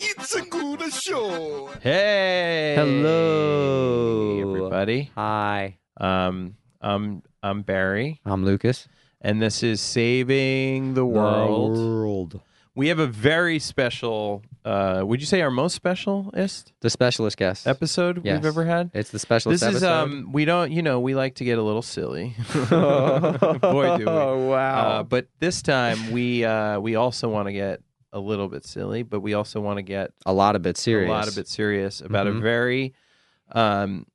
It's a good show. Hey, Hello. everybody. Hi, Um, I'm I'm Barry, I'm Lucas. and this is Saving the World. world. We have a very special. Uh, would you say our most specialist The specialist guest. episode Yes. we've ever had? It's the specialist This is episode. um. We don't. You know, we like to get a little silly. Boy, do we. Oh wow. Uh, but this time we uh, we also want to get a little bit silly, but we also want to get a lot of bit serious. a lot of bit serious about a Mhm. very um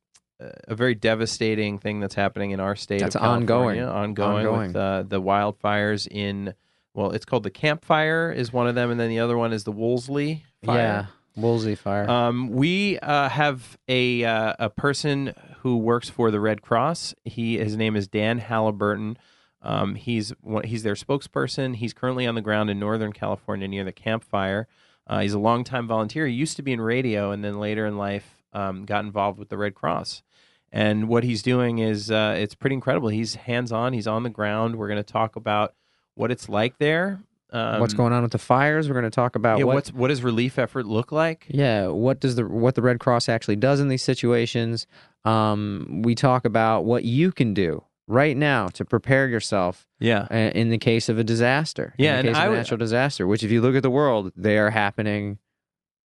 a very devastating thing that's happening in our state That's of California, ongoing. ongoing, with uh, the wildfires in well it's called the Camp Fire is one of them and then the other one is the Woolsey fire. Yeah. Woolsey fire. Um, we uh, have a uh, a person who works for the Red Cross. He his name is Dan Halliburton. Um, he's he's their spokesperson. He's currently on the ground in Northern California near the Camp Fire. Uh, he's a longtime volunteer. He used to be in radio, and then later in life um, got involved with the Red Cross. And what he's doing is uh, it's pretty incredible. He's hands on. He's on the ground. We're going to talk about what it's like there. Um, what's going on with the fires? We're going to talk about Yeah, what. what's what does relief effort look like? yeah, what does the what the Red Cross actually does in these situations? Um, we talk about what you can do right now to prepare yourself Yeah, uh, in the case of a disaster. Yeah, in the case of a would- natural disaster. Which, if you look at the world, they are happening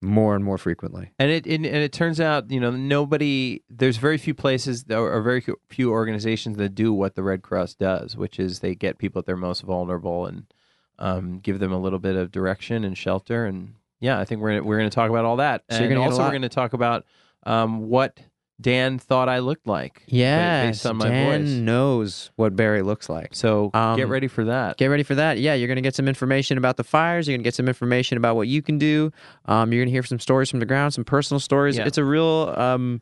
more and more frequently. And it, and, and it turns out, you know, nobody. There's very few places or very few organizations that do what the Red Cross does, which is they get people at their most vulnerable and um, give them a little bit of direction and shelter. And yeah, I think we're we're going to talk about all that. So you're and also we're going to talk about um, what Dan thought I looked like. Yeah, based on my Dan voice. knows what Barry looks like. So Um, get ready for that. Get ready for that. Yeah, you're going to get some information about the fires. You're going to get some information about what you can do. Um, you're going to hear some stories from the ground, some personal stories. Yeah. It's a real um,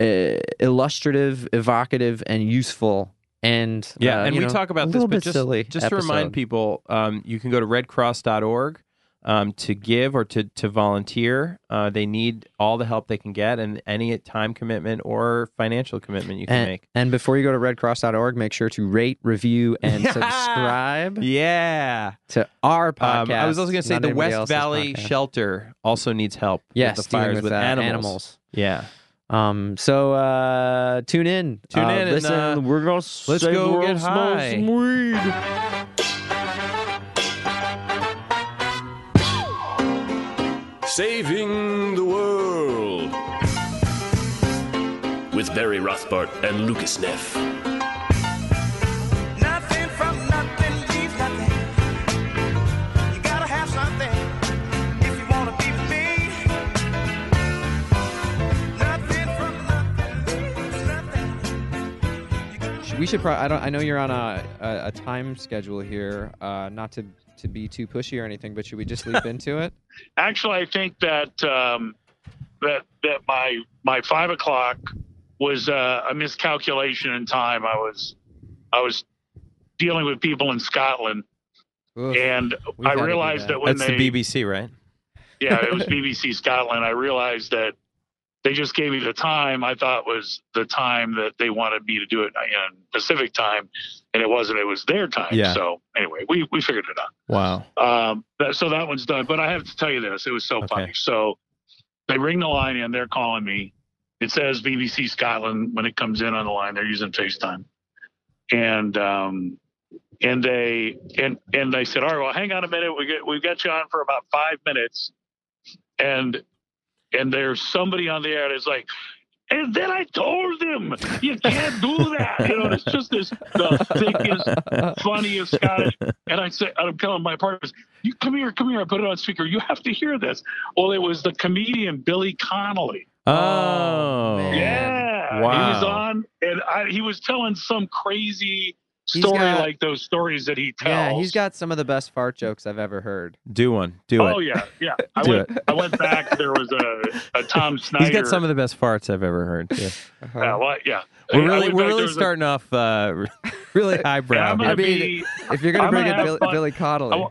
uh, illustrative, evocative, and useful. And Yeah, uh, and we know, talk about this, but just, silly. just to remind people, um, you can go to redcross.org um, to give or to, to volunteer. Uh, they need all the help they can get and any time commitment or financial commitment you can And, make. and before you go to redcross.org, make sure to rate, review, and subscribe Yeah. to our podcast. Um, I was also going to say not the West Valley podcast. Shelter also needs help Yes, with the fires with, with, uh, animals. Yeah. Um, so uh, tune in. Tune Uh, in and, Listen, uh, we're gonna let's go get smoke high. some weed. Saving the world. with Barry Rothbart and Lucas Neff. Nothing from nothing leaves nothing. You gotta have something if you wanna be with me. Nothing from nothing leaves nothing. We should probably. I don't. I know you're on a, a, a time schedule here. Uh, not to to be too pushy or anything, but should we just leap into it? actually, I think that um, that that my my five o'clock was uh, a miscalculation in time. I was I was dealing with people in Scotland, Oof. and I had to do realized that. that, when That's they the BBC, right? yeah it was BBC Scotland. I realized that they just gave me the time I thought was the time that they wanted me to do it in Pacific time, and it wasn't. It was their time. Yeah. So anyway, we we figured it out. Wow. Um, that, so that one's done. But I have to tell you this: it was so Okay. funny. So they ring the line in. They're calling me. It says BBC Scotland when it comes in on the line. They're using FaceTime, and um, and they and and they said, "All right, well, hang on a minute. We get we've got you on for about five minutes," and and there's somebody on the air that's like. And then I told him you can't do that. You know, it's just this the thickest, funniest Scottish. And I said, I'm telling my partners, you come here, come here. I put it on speaker. You have to hear this. Well, it was the comedian Billy Connolly. Oh. oh man. Yeah, he was on, and I, he was telling some crazy He's story got- like those stories that he tells. Yeah, he's got some of the best fart jokes I've ever heard. Do one. Do it. Oh yeah, yeah. I Do went. I went back. There was a, a Tom Snyder. He's got some of the best farts I've ever heard. Too. Yeah, well, yeah. We're really, we're really there was a- starting off uh, Really, Yeah, highbrow. I'm here. gonna I mean, be. if you're gonna I'm bring gonna in Billy, fun. Billy Connolly,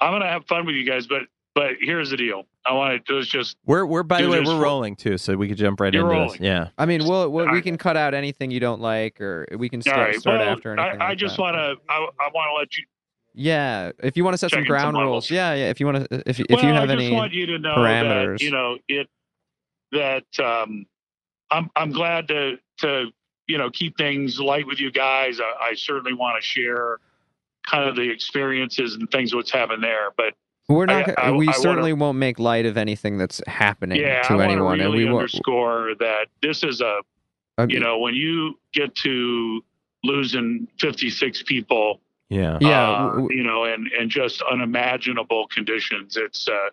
I'm gonna have fun with you guys, but but here's the deal. I want to just We're we're by the way we're for- rolling too, so we could jump right You're into this. Yeah. I mean, we'll, we'll, we can cut out anything you don't like, or we can start, right. start well, after anything. I, I like just want to. I, I want to let you Yeah, if you want to set some Checking some ground rules, yeah, yeah. If you want to, if if well, you have I any, just want you to know parameters. that you know it that um, I'm I'm glad to to you know keep things light with you guys. I, I certainly want to share kind of the experiences and things what's happened there, but we're not. I- I- we I wanna- certainly won't make light of anything that's happening yeah, to I anyone, to and really we won't. underscore that this is a uh, you know when you get to losing 56 people Yeah. yeah, uh, w- w- you know, and and just unimaginable conditions. It's uh,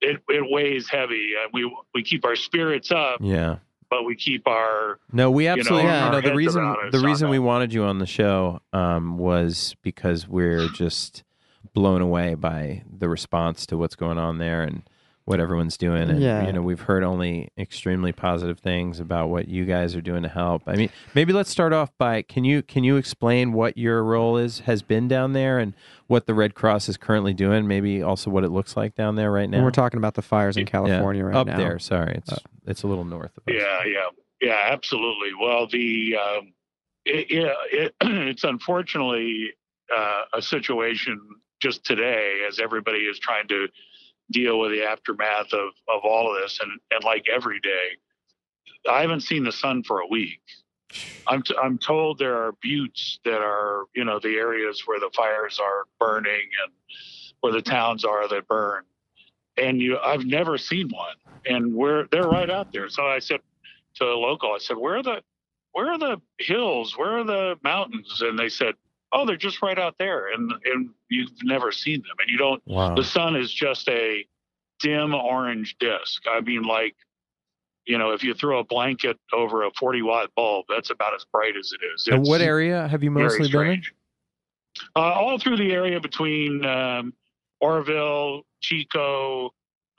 it it weighs heavy, and we we keep our spirits up, Yeah. but we keep our No, we absolutely. Yeah. You know, our the reason the So, reason we uh, wanted you on the show um, was because we're just blown away by the response to what's going on there and what everyone's doing. And Yeah. you know, we've heard only extremely positive things about what you guys are doing to help. I mean, maybe let's start off by can you can you explain what your role is has been down there and what the Red Cross is currently doing? Maybe also what it looks like down there right now. and we're talking about the fires in Yeah, California right up now. Up there. Sorry, it's it's a little north of us. yeah yeah yeah absolutely. Well, the um, it, yeah it, it's unfortunately uh, a situation just today as everybody is trying to deal with the aftermath of of all of this, and and like every day, I haven't seen the sun for a week. I'm t- I'm told there are buttes that are you know the areas where the fires are burning and where the towns are that burn, and you I've never seen one, and we're they're right out there. So I said to a local, I said, where are the where are the hills? Where are the mountains? And they said, oh, they're just right out there, and and you've never seen them, and you don't Wow. the sun is just a dim orange disk. I mean, like, you know, if you throw a blanket over a 40 watt bulb, that's about as bright as it is. And what area have you mostly been in? Uh, all through the area between um, Oroville, Chico,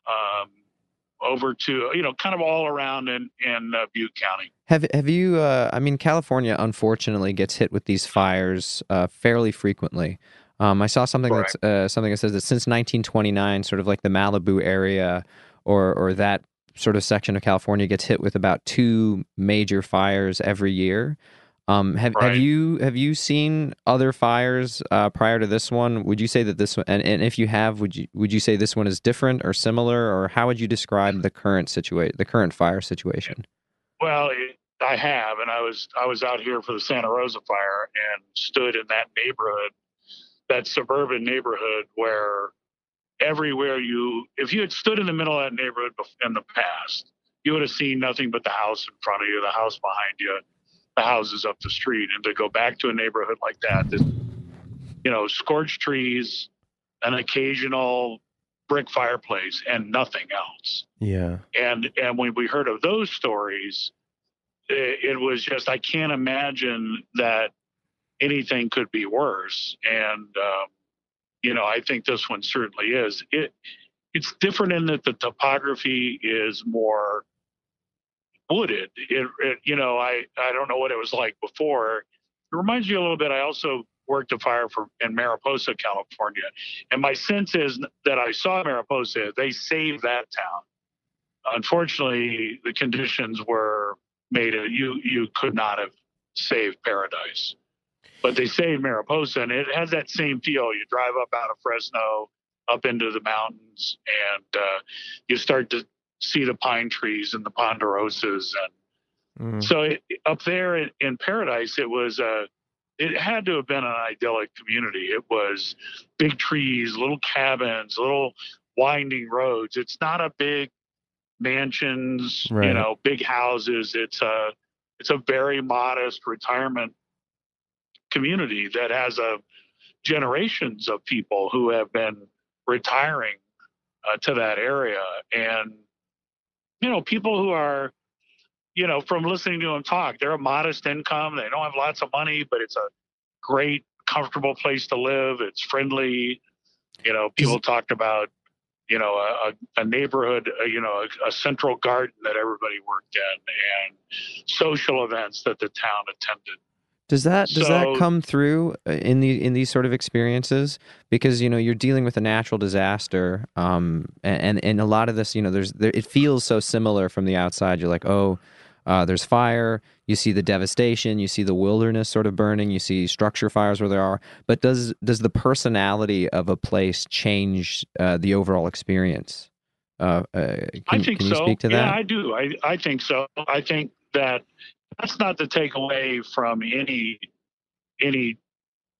um, over to, you know, kind of all around in, in uh, Butte County. Have Have you? Uh, I mean, California unfortunately gets hit with these fires uh, fairly frequently. Um, I saw something Correct. that's uh, something that says that since 1929, sort of like the Malibu area, or or that sort of section of California gets hit with about two major fires every year. Um, have have you have you seen other fires uh, prior to this one? Would you say that this one, and, and if you have, would you would you say this one is different or similar, or how would you describe the current situation, the current fire situation? Well, it, I have, and I was I was out here for the Santa Rosa fire and stood in that neighborhood, that suburban neighborhood where everywhere you, if you had stood in the middle of that neighborhood in the past, you would have seen nothing but the house in front of you, the house behind you, the houses up the street, and to go back to a neighborhood like that, that you know, scorched trees, an occasional brick fireplace, and nothing else. Yeah. and and when we heard of those stories it, it was just i can't imagine that anything could be worse. And um, you know i think this one certainly is. It it's different in that the topography is more wooded. It, it you know i i don't know what it was like before. It reminds me a little bit i also worked a fire for in mariposa california and my sense is that i saw mariposa they saved that town unfortunately, the conditions were made it you you could not have saved paradise, but they saved Mariposa, and it has that same feel. You drive up out of Fresno, up into the mountains, and uh, you start to see the pine trees and the ponderosas, and Mhm. so it, up there in, in Paradise, it was uh, it had to have been an idyllic community. It was big trees, little cabins, little winding roads. It's not a big mansions, Right. you know, big houses. It's a it's a very modest retirement community that has a generations of people who have been retiring uh, to that area and you know people who are you know from listening to them talk they're a modest income they don't have lots of money but it's a great comfortable place to live it's friendly you know people talked about you know a, a a neighborhood uh you know a, a central garden that everybody worked in and social events that the town attended Does that does that come through uh, in the in these sort of experiences? Because you know you're dealing with a natural disaster, um, and and a lot of this, you know, there's there, it feels so similar from the outside. You're like, oh, uh, there's fire. You see the devastation. You see the wilderness sort of burning. You see structure fires where there are. But does does the personality of a place change uh, the overall experience? Uh, uh, can, I think can you so. speak to yeah, that? I do. I, I think so. I think that that's not to take away from any any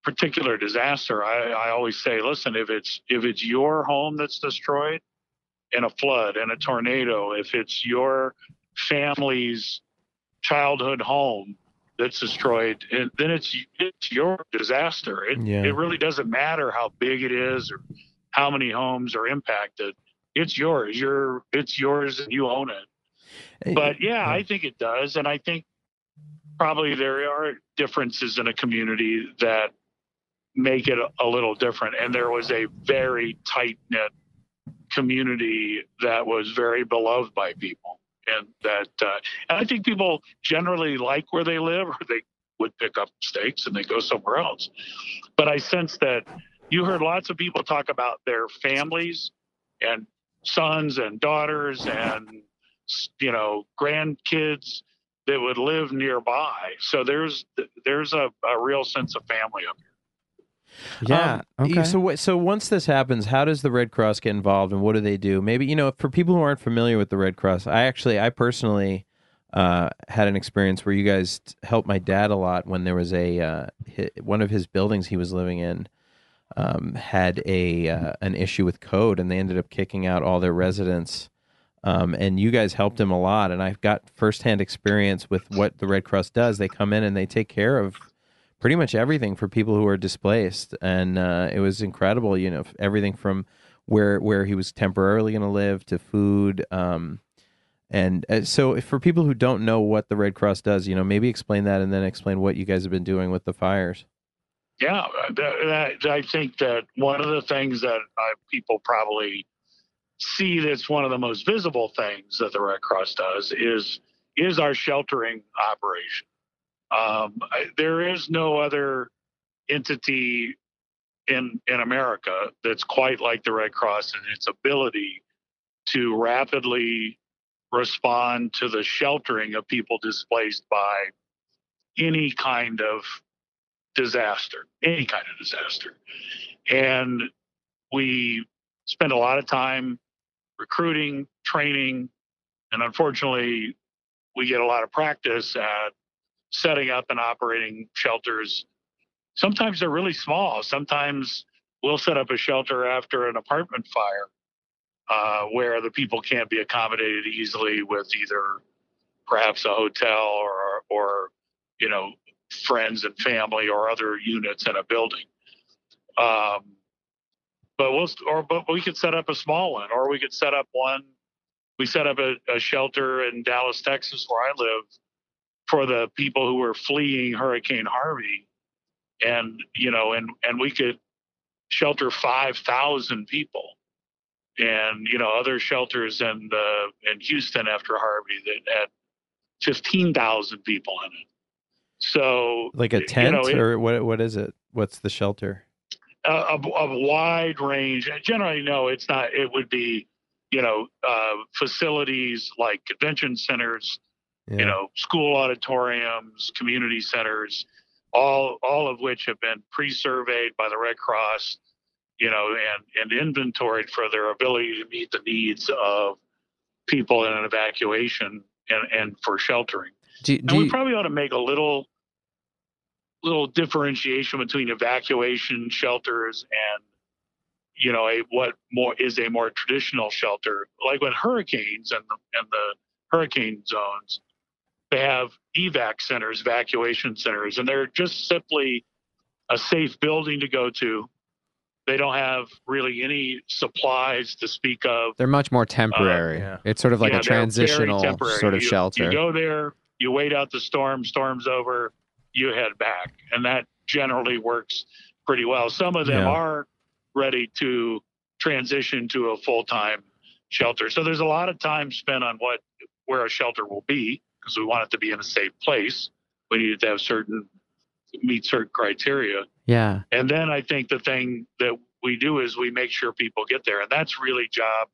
particular disaster. I, I always say, listen, if it's if it's your home that's destroyed in a flood and a tornado, if it's your family's childhood home that's destroyed, and then it's it's your disaster. It Yeah. it really doesn't matter how big it is or how many homes are impacted. It's yours. You're it's yours and you own it. But yeah, I think it does, and I think probably there are differences in a community that make it a, a little different. And there was a very tight knit community that was very beloved by people, and that uh, and I think people generally like where they live, or they would pick up stakes and they go somewhere else. But I sense that you heard lots of people talk about their families and sons and daughters and you know grandkids that would live nearby. So there's there's a, a real sense of family up here. Yeah. Um, okay. So, so once this happens, how does the Red Cross get involved, and what do they do? Maybe you know, for people who aren't familiar with the Red Cross, I actually, I personally uh, had an experience where you guys helped my dad a lot when there was a uh, hi one of his buildings he was living in um, had a uh, an issue with code, and they ended up kicking out all their residents. Um, and you guys helped him a lot, and I've got firsthand experience with what the Red Cross does. They come in and they take care of pretty much everything for people who are displaced, and uh, it was incredible. You know, everything from where where he was temporarily going to live to food. Um, and uh, so, for people who don't know what the Red Cross does, you know, maybe explain that, and then explain what you guys have been doing with the fires. Yeah, that, I think that one of the things that uh, people probably see that's one of the most visible things that the Red Cross does is is our sheltering operation. Um, I- there is no other entity in in America that's quite like the Red Cross in its ability to rapidly respond to the sheltering of people displaced by any kind of disaster, any kind of disaster. And we spend a lot of time recruiting, training, and unfortunately, we get a lot of practice at setting up and operating shelters. Sometimes they're really small. Sometimes we'll set up a shelter after an apartment fire uh, where the people can't be accommodated easily with either perhaps a hotel or, or you know, friends and family or other units in a building. Um, but we'll or but we could set up a small one, or we could set up one. We set up a, a shelter in Dallas, Texas, where I live, for the people who were fleeing Hurricane Harvey, and you know, and and we could shelter five thousand people, and you know, other shelters in the in Houston after Harvey that had fifteen thousand people in it. So Like a you tent, know, it- or what? What is it? What's the shelter? a, a, a wide range. Generally, no, it's not. It would be, you know, uh, facilities like convention centers, Yeah. you know, school auditoriums, community centers, all all of which have been pre-surveyed by the Red Cross, you know, and and inventoried for their ability to meet the needs of people in an evacuation and and for sheltering. do, And we you, probably ought to make a little little differentiation between evacuation shelters and you know a what more is a more traditional shelter like with hurricanes and the and the hurricane zones they have evac centers evacuation centers and they're just simply a safe building to go to they don't have really any supplies to speak of they're much more uh, temporary. yeah. It's sort of like Yeah, a transitional sort of You- shelter. You go there, you wait out the storm, storm's over, you head back. And that generally works pretty well. Some of them Yeah. are ready to transition to a full time shelter. So there's a lot of time spent on what where a shelter will be because we want it to be in a safe place. We need it to have certain meet certain criteria. yeah. And then I think the thing that we do is we make sure people get there, and that's really job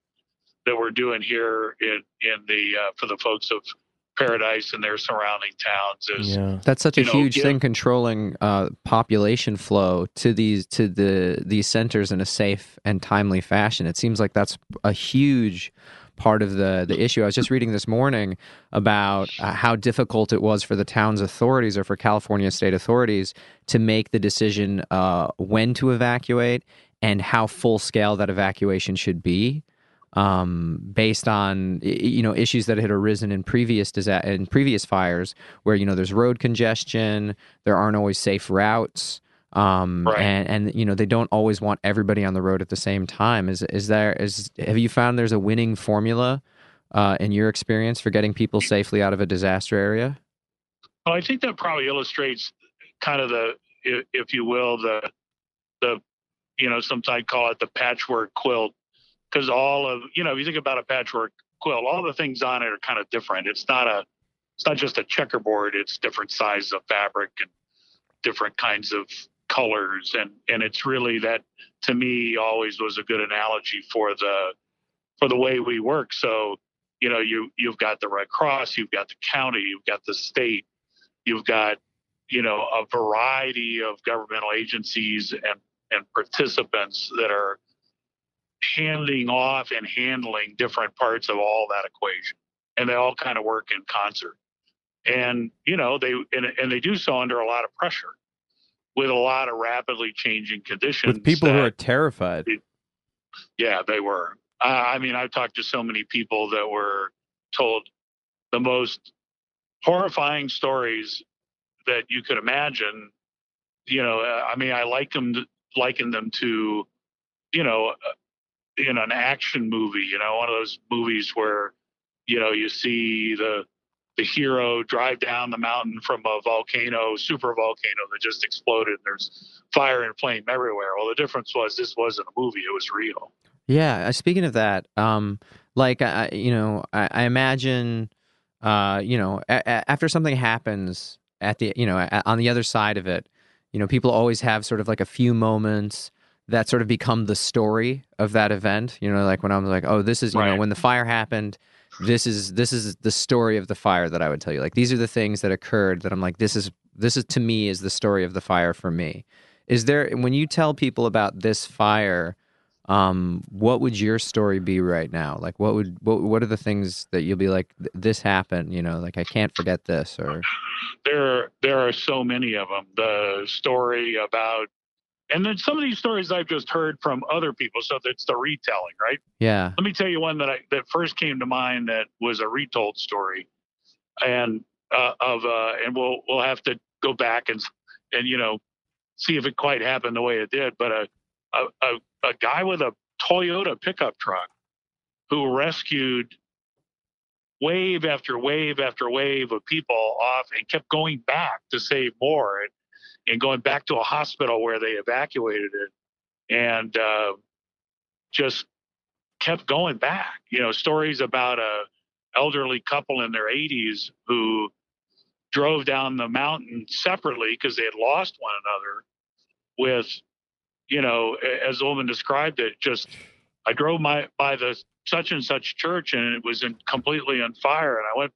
that we're doing here in in the uh, for the folks of Paradise and their surrounding towns is Yeah. That's such a know, huge give- thing controlling uh, population flow to these to the these centers in a safe and timely fashion. It seems like that's a huge part of the the issue. I was just reading this morning about uh, how difficult it was for the town's authorities or for California state authorities to make the decision uh, when to evacuate and how full scale that evacuation should be um, based on you know issues that had arisen in previous disa- in previous fires, where you know there's road congestion, there aren't always safe routes, um, Right. and and you know they don't always want everybody on the road at the same time. Is is there is have you found there's a winning formula uh, in your experience for getting people safely out of a disaster area? Well, I think that probably illustrates kind of the, if you will, the, the, you know, sometimes I call it the patchwork quilt, because all of, you know, if you think about a patchwork quilt, all the things on it are kind of different. It's not a, it's not just a checkerboard. It's different sizes of fabric and different kinds of colors, and and it's really that to me always was a good analogy for the, for the way we work. So, you know, you you've got the Red Cross, you've got the county, you've got the state you've got you know a variety of governmental agencies and and participants that are handing off and handling different parts of all that equation. And they all kind of work in concert. And you know they and, and they do so under a lot of pressure with a lot of rapidly changing conditions With people who are terrified. yeah, they were. Uh, I mean, I've talked to so many people that were told the most horrifying stories that you could imagine. You know, uh, I mean, I like them, liken them to, you know, uh, in an action movie. You know, one of those movies where, you know, you see the the hero drive down the mountain from a volcano, super volcano that just exploded. And there's fire and flame everywhere. Well, the difference was this wasn't a movie; it was real. Yeah. uh, Speaking of that, um, like I, you know, I, I imagine, uh, you know, a, a- after something happens at the, you know, a, on the other side of it, you know, people always have sort of like a few moments that sort of become the story of that event. You know, like when I was like, oh, this is, you know, when the fire happened. This is this is the story of the fire that I would tell you. Like these are the things that occurred that I'm like, this is this is to me is the story of the fire for me. Is there when you tell people about this fire? um, what would your story be right now? Like, what would what what are the things that you'll be like? This happened, you know, like I can't forget this, or There, there are so many of them. The story about, and then some of these stories I've just heard from other people. So that's the retelling, right? yeah, Let me tell you one that I that first came to mind that was a retold story, and uh, of uh, and we'll we'll have to go back and and you know see if it quite happened the way it did. But a a a, a guy with a Toyota pickup truck who rescued wave after wave after wave of people off and kept going back to save more and, and going back to a hospital where they evacuated it and uh, just kept going back. You know, stories about a elderly couple in their 80s who drove down the mountain separately because they had lost one another with, you know, as the woman described it, just I drove my by the such and such church and it was in, completely on fire and I went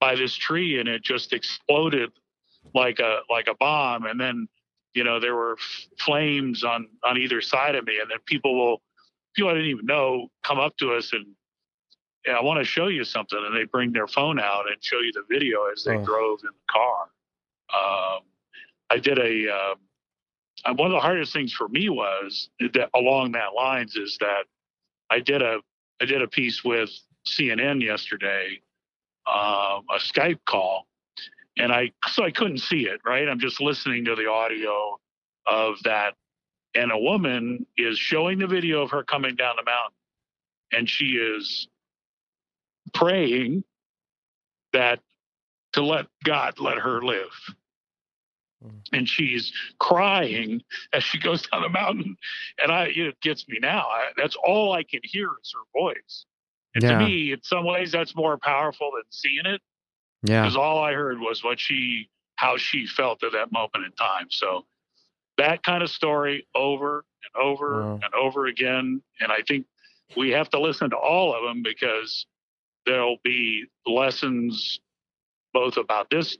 by this tree and it just exploded like a like a bomb and then you know there were f- flames on on either side of me and then people will people I didn't even know come up to us and yeah, I want to show you something and they bring their phone out and show you the video as they Oh. drove in the car. Um, I did a um, uh, one of the hardest things for me was that along that lines is that I did a I did a piece with CNN yesterday, um, a Skype call, and I so I couldn't see it. Right, I'm just listening to the audio of that, and a woman is showing the video of her coming down the mountain, and she is praying that to let God let her live. Hmm. And she's crying as she goes down the mountain, and I it gets me now. I, that's all I can hear is her voice. And Yeah. to me, in some ways, that's more powerful than seeing it yeah, because all I heard was what she, how she felt at that moment in time. So that kind of story over and over Wow. and over again. And I think we have to listen to all of them because there'll be lessons both about this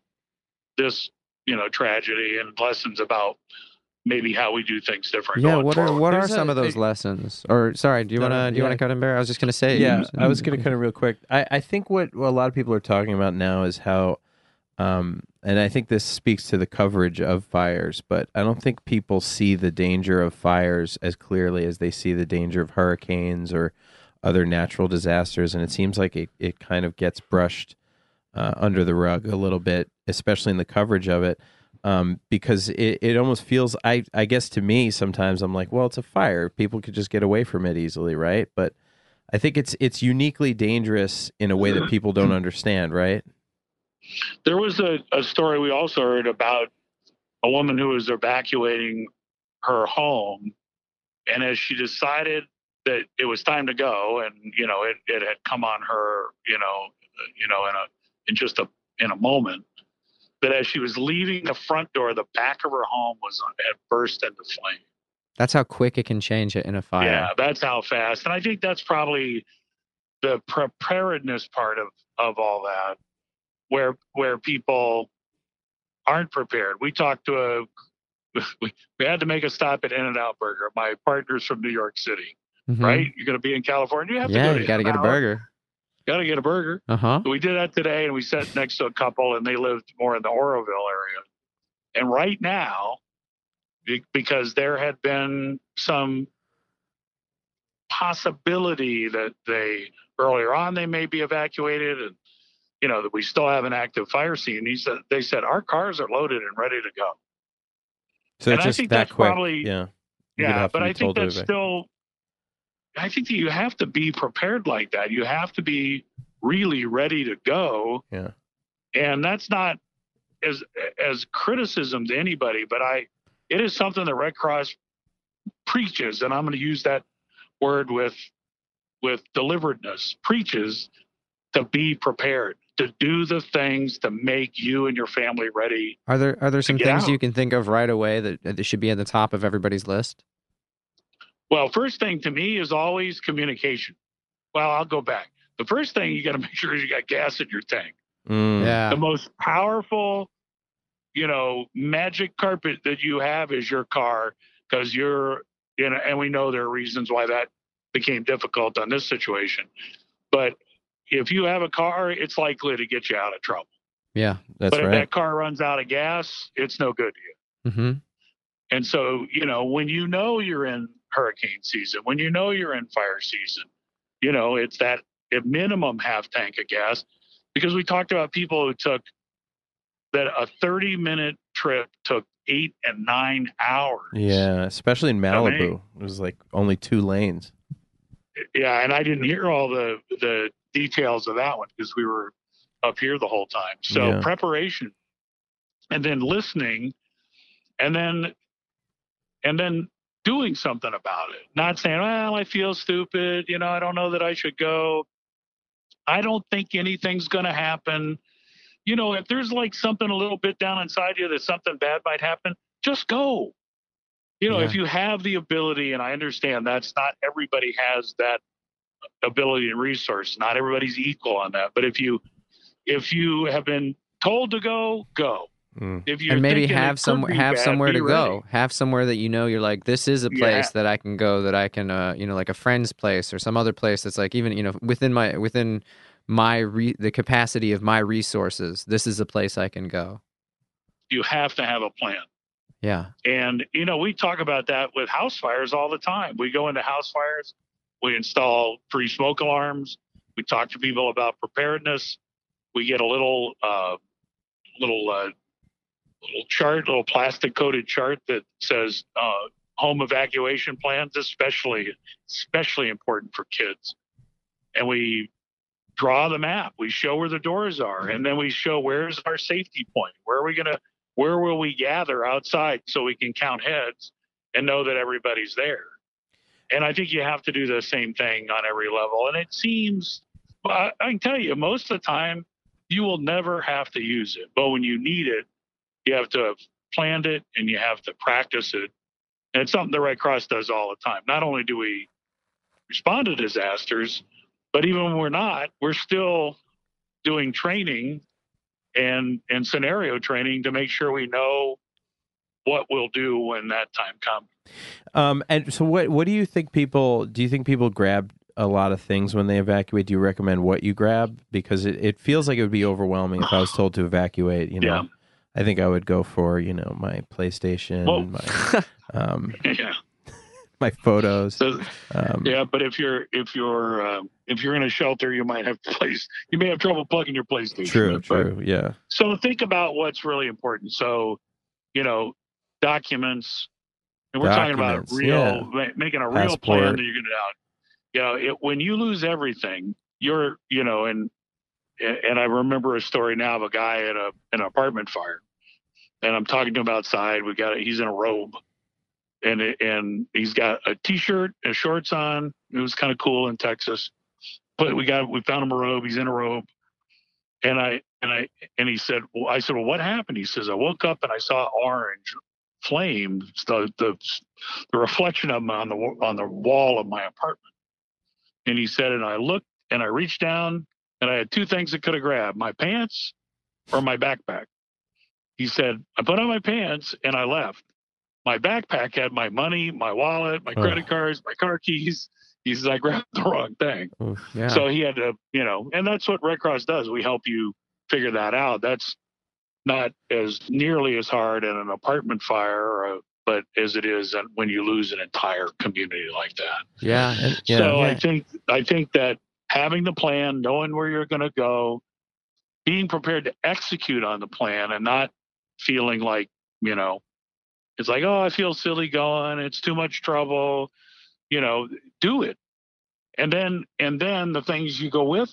this you know tragedy and lessons about maybe how we do things different. Yeah, what are forward. what are some a- of those it- lessons? Or sorry, do you No, want to do you yeah. want to cut in Bear? I was just going to say. Yeah, I was going to cut in real quick. I, I think what, what a lot of people are talking about now is how, um, and I think this speaks to the coverage of fires, but I don't think people see the danger of fires as clearly as they see the danger of hurricanes or other natural disasters. And it seems like it, it kind of gets brushed uh, under the rug a little bit, especially in the coverage of it. Um, because it, it almost feels I I guess to me sometimes I'm like, well, it's a fire. People could just get away from it easily, right? But I think it's it's uniquely dangerous in a way that people don't understand, right? There was a, a story we also heard about a woman who was evacuating her home, and as she decided that it was time to go, and you know it, it had come on her, you know, you know, in a in just a in a moment, that as she was leaving the front door, the back of her home was had burst into flame. That's how quick it can change it in a fire. Yeah, that's how fast. And I think that's probably the preparedness part of of all that, where where people aren't prepared. We talked to a we, we had to make a stop at In and Out Burger. My partner's from New York City, Mhm. right? You're going to be in California. You have Yeah, to go you got to get a burger. Got to get a burger. Uh huh. So we did that today, and we sat next to a couple, and they lived more in the Oroville area. And right now, because there had been some possibility that they earlier on they may be evacuated, and you know that we still have an active fire scene. He said they said our cars are loaded and ready to go. So And I just think that that's quick. probably- yeah. Yeah, but I think that's still. I think that you have to be prepared like that. You have to be really ready to go. Yeah. And that's not as as criticism to anybody, but I it is something that Red Cross preaches, and I'm going to use that word with with deliberateness. Preaches to be prepared, to do the things to make you and your family ready Are there are there some things out. you can think of right away that, that should be at the top of everybody's list? Well, first thing to me is always communication. Well, I'll go back. The first thing you got to make sure is you got gas in your tank. Mm. Yeah. The most powerful, you know, magic carpet that you have is your car because you're, you know, and we know there are reasons why that became difficult on this situation. But if you have a car, it's likely to get you out of trouble. Yeah. That's but if right. that car runs out of gas, it's no good to you. Mm-hmm. And so, you know, when you know you're in hurricane season, when you know you're in fire season, you know, it's that at minimum half tank of gas because we talked about people who took that a 30 minute trip took eight and nine hours. Yeah, especially in How many? Malibu. It was like only two lanes. Yeah. And I didn't hear all the, the details of that one because we were up here the whole time. So Yeah. preparation and then listening and then, and then doing something about it, not saying, well, I feel stupid. You know, I don't know that I should go. I don't think anything's going to happen. You know, if there's like something a little bit down inside you that something bad might happen, just go. You know, Yeah. if you have the ability, and I understand that's not everybody has that ability and resource. Not everybody's equal on that. But if you if you have been told to go, go. Mm. If you and maybe have some have somewhere to go. Have somewhere that you know you're like this is a place Yeah. that I can go that I can uh you know like a friend's place or some other place that's like even you know within my within my re- the capacity of my resources. This is a place I can go. You have to have a plan. Yeah. And you know, we talk about that with house fires all the time. We go into house fires, we install free smoke alarms, we talk to people about preparedness. We get a little uh, little uh, little chart, little plastic coated chart that says uh, home evacuation plans, especially especially important for kids. And we draw the map. We show where the doors are, and then we show where's our safety point. Where are we gonna where will we gather outside so we can count heads and know that everybody's there? And I think you have to do the same thing on every level. And it seems, I, I can tell you, most of the time, you will never have to use it. But when you need it, you have to have planned it and you have to practice it. And it's something the Red Cross does all the time. Not only do we respond to disasters, but even when we're not, we're still doing training and and scenario training to make sure we know what we'll do when that time comes. Um, and so what what do you think people do you think people grab a lot of things when they evacuate? Do you recommend what you grab? Because it, it feels like it would be overwhelming if I was told to evacuate, you know. Yeah. I think I would go for, you know, my PlayStation, Well- my um yeah. my photos. So Um yeah, but if you're if you're uh, if you're in a shelter, you might have place. You may have trouble plugging your PlayStation. true, But- true. Yeah. So think about what's really important. So, you know, documents, and we're talking about real, ma- making a real plan that you're going to out. You know, it, when you lose everything, you're, you know, and and I remember a story now of a guy at a an apartment fire, and I'm talking to him outside. We got he's in a robe, and and he's got a t-shirt and shorts on. It was kind of cool in Texas, but we got we found him a robe. He's in a robe, and I and I and he said, well, I said, well, what happened? He says, I woke up and I saw orange flames, the the the reflection of them on the on the wall of my apartment. And he said, and I looked and I reached down and I had two things I could have grabbed: my pants or my backpack. He said, I put on my pants and I left. My backpack had my money, my wallet, my Oh. credit cards, my car keys. He says, I grabbed the wrong thing. Yeah. So he had to, you know, and that's what Red Cross does. We help you figure that out. That's not as nearly as hard in an apartment fire, or a, but as it is when you lose an entire community like that. yeah. Yeah. so yeah. I think I think that having the plan, knowing where you're going to go, being prepared to execute on the plan, and not feeling like you know, it's like oh I feel silly going, it's too much trouble, you know, do it, and then and then the things you go with.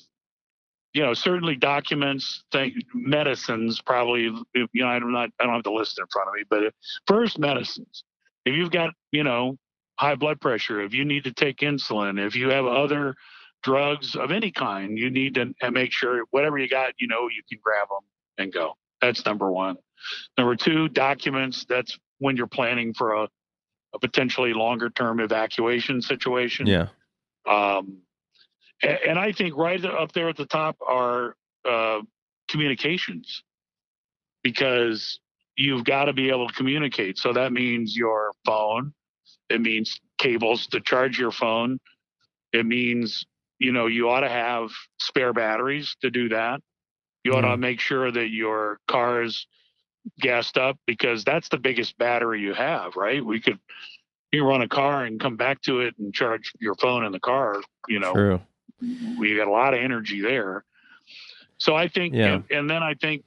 You know, certainly documents, think, medicines. Probably, if, you know, I'm not. I don't have the list in front of me, but first medicines. If you've got, you know, high blood pressure, if you need to take insulin, if you have other drugs of any kind, you need to make sure whatever you got, you know, you can grab them and go. That's number one. Number two, documents. That's when you're planning for a, a potentially longer term evacuation situation. yeah. Um, a- and, I think right up there at the top are uh, communications because you've got to be able to communicate. So that means your phone, it means cables to charge your phone, it means you know you ought to have spare batteries to do that. You ought to make sure that your car is gassed up because that's the biggest battery you have, right? We could you run a car and come back to it and charge your phone in the car, you know, True. we got a lot of energy there. So I think, Yeah. and, and then I think,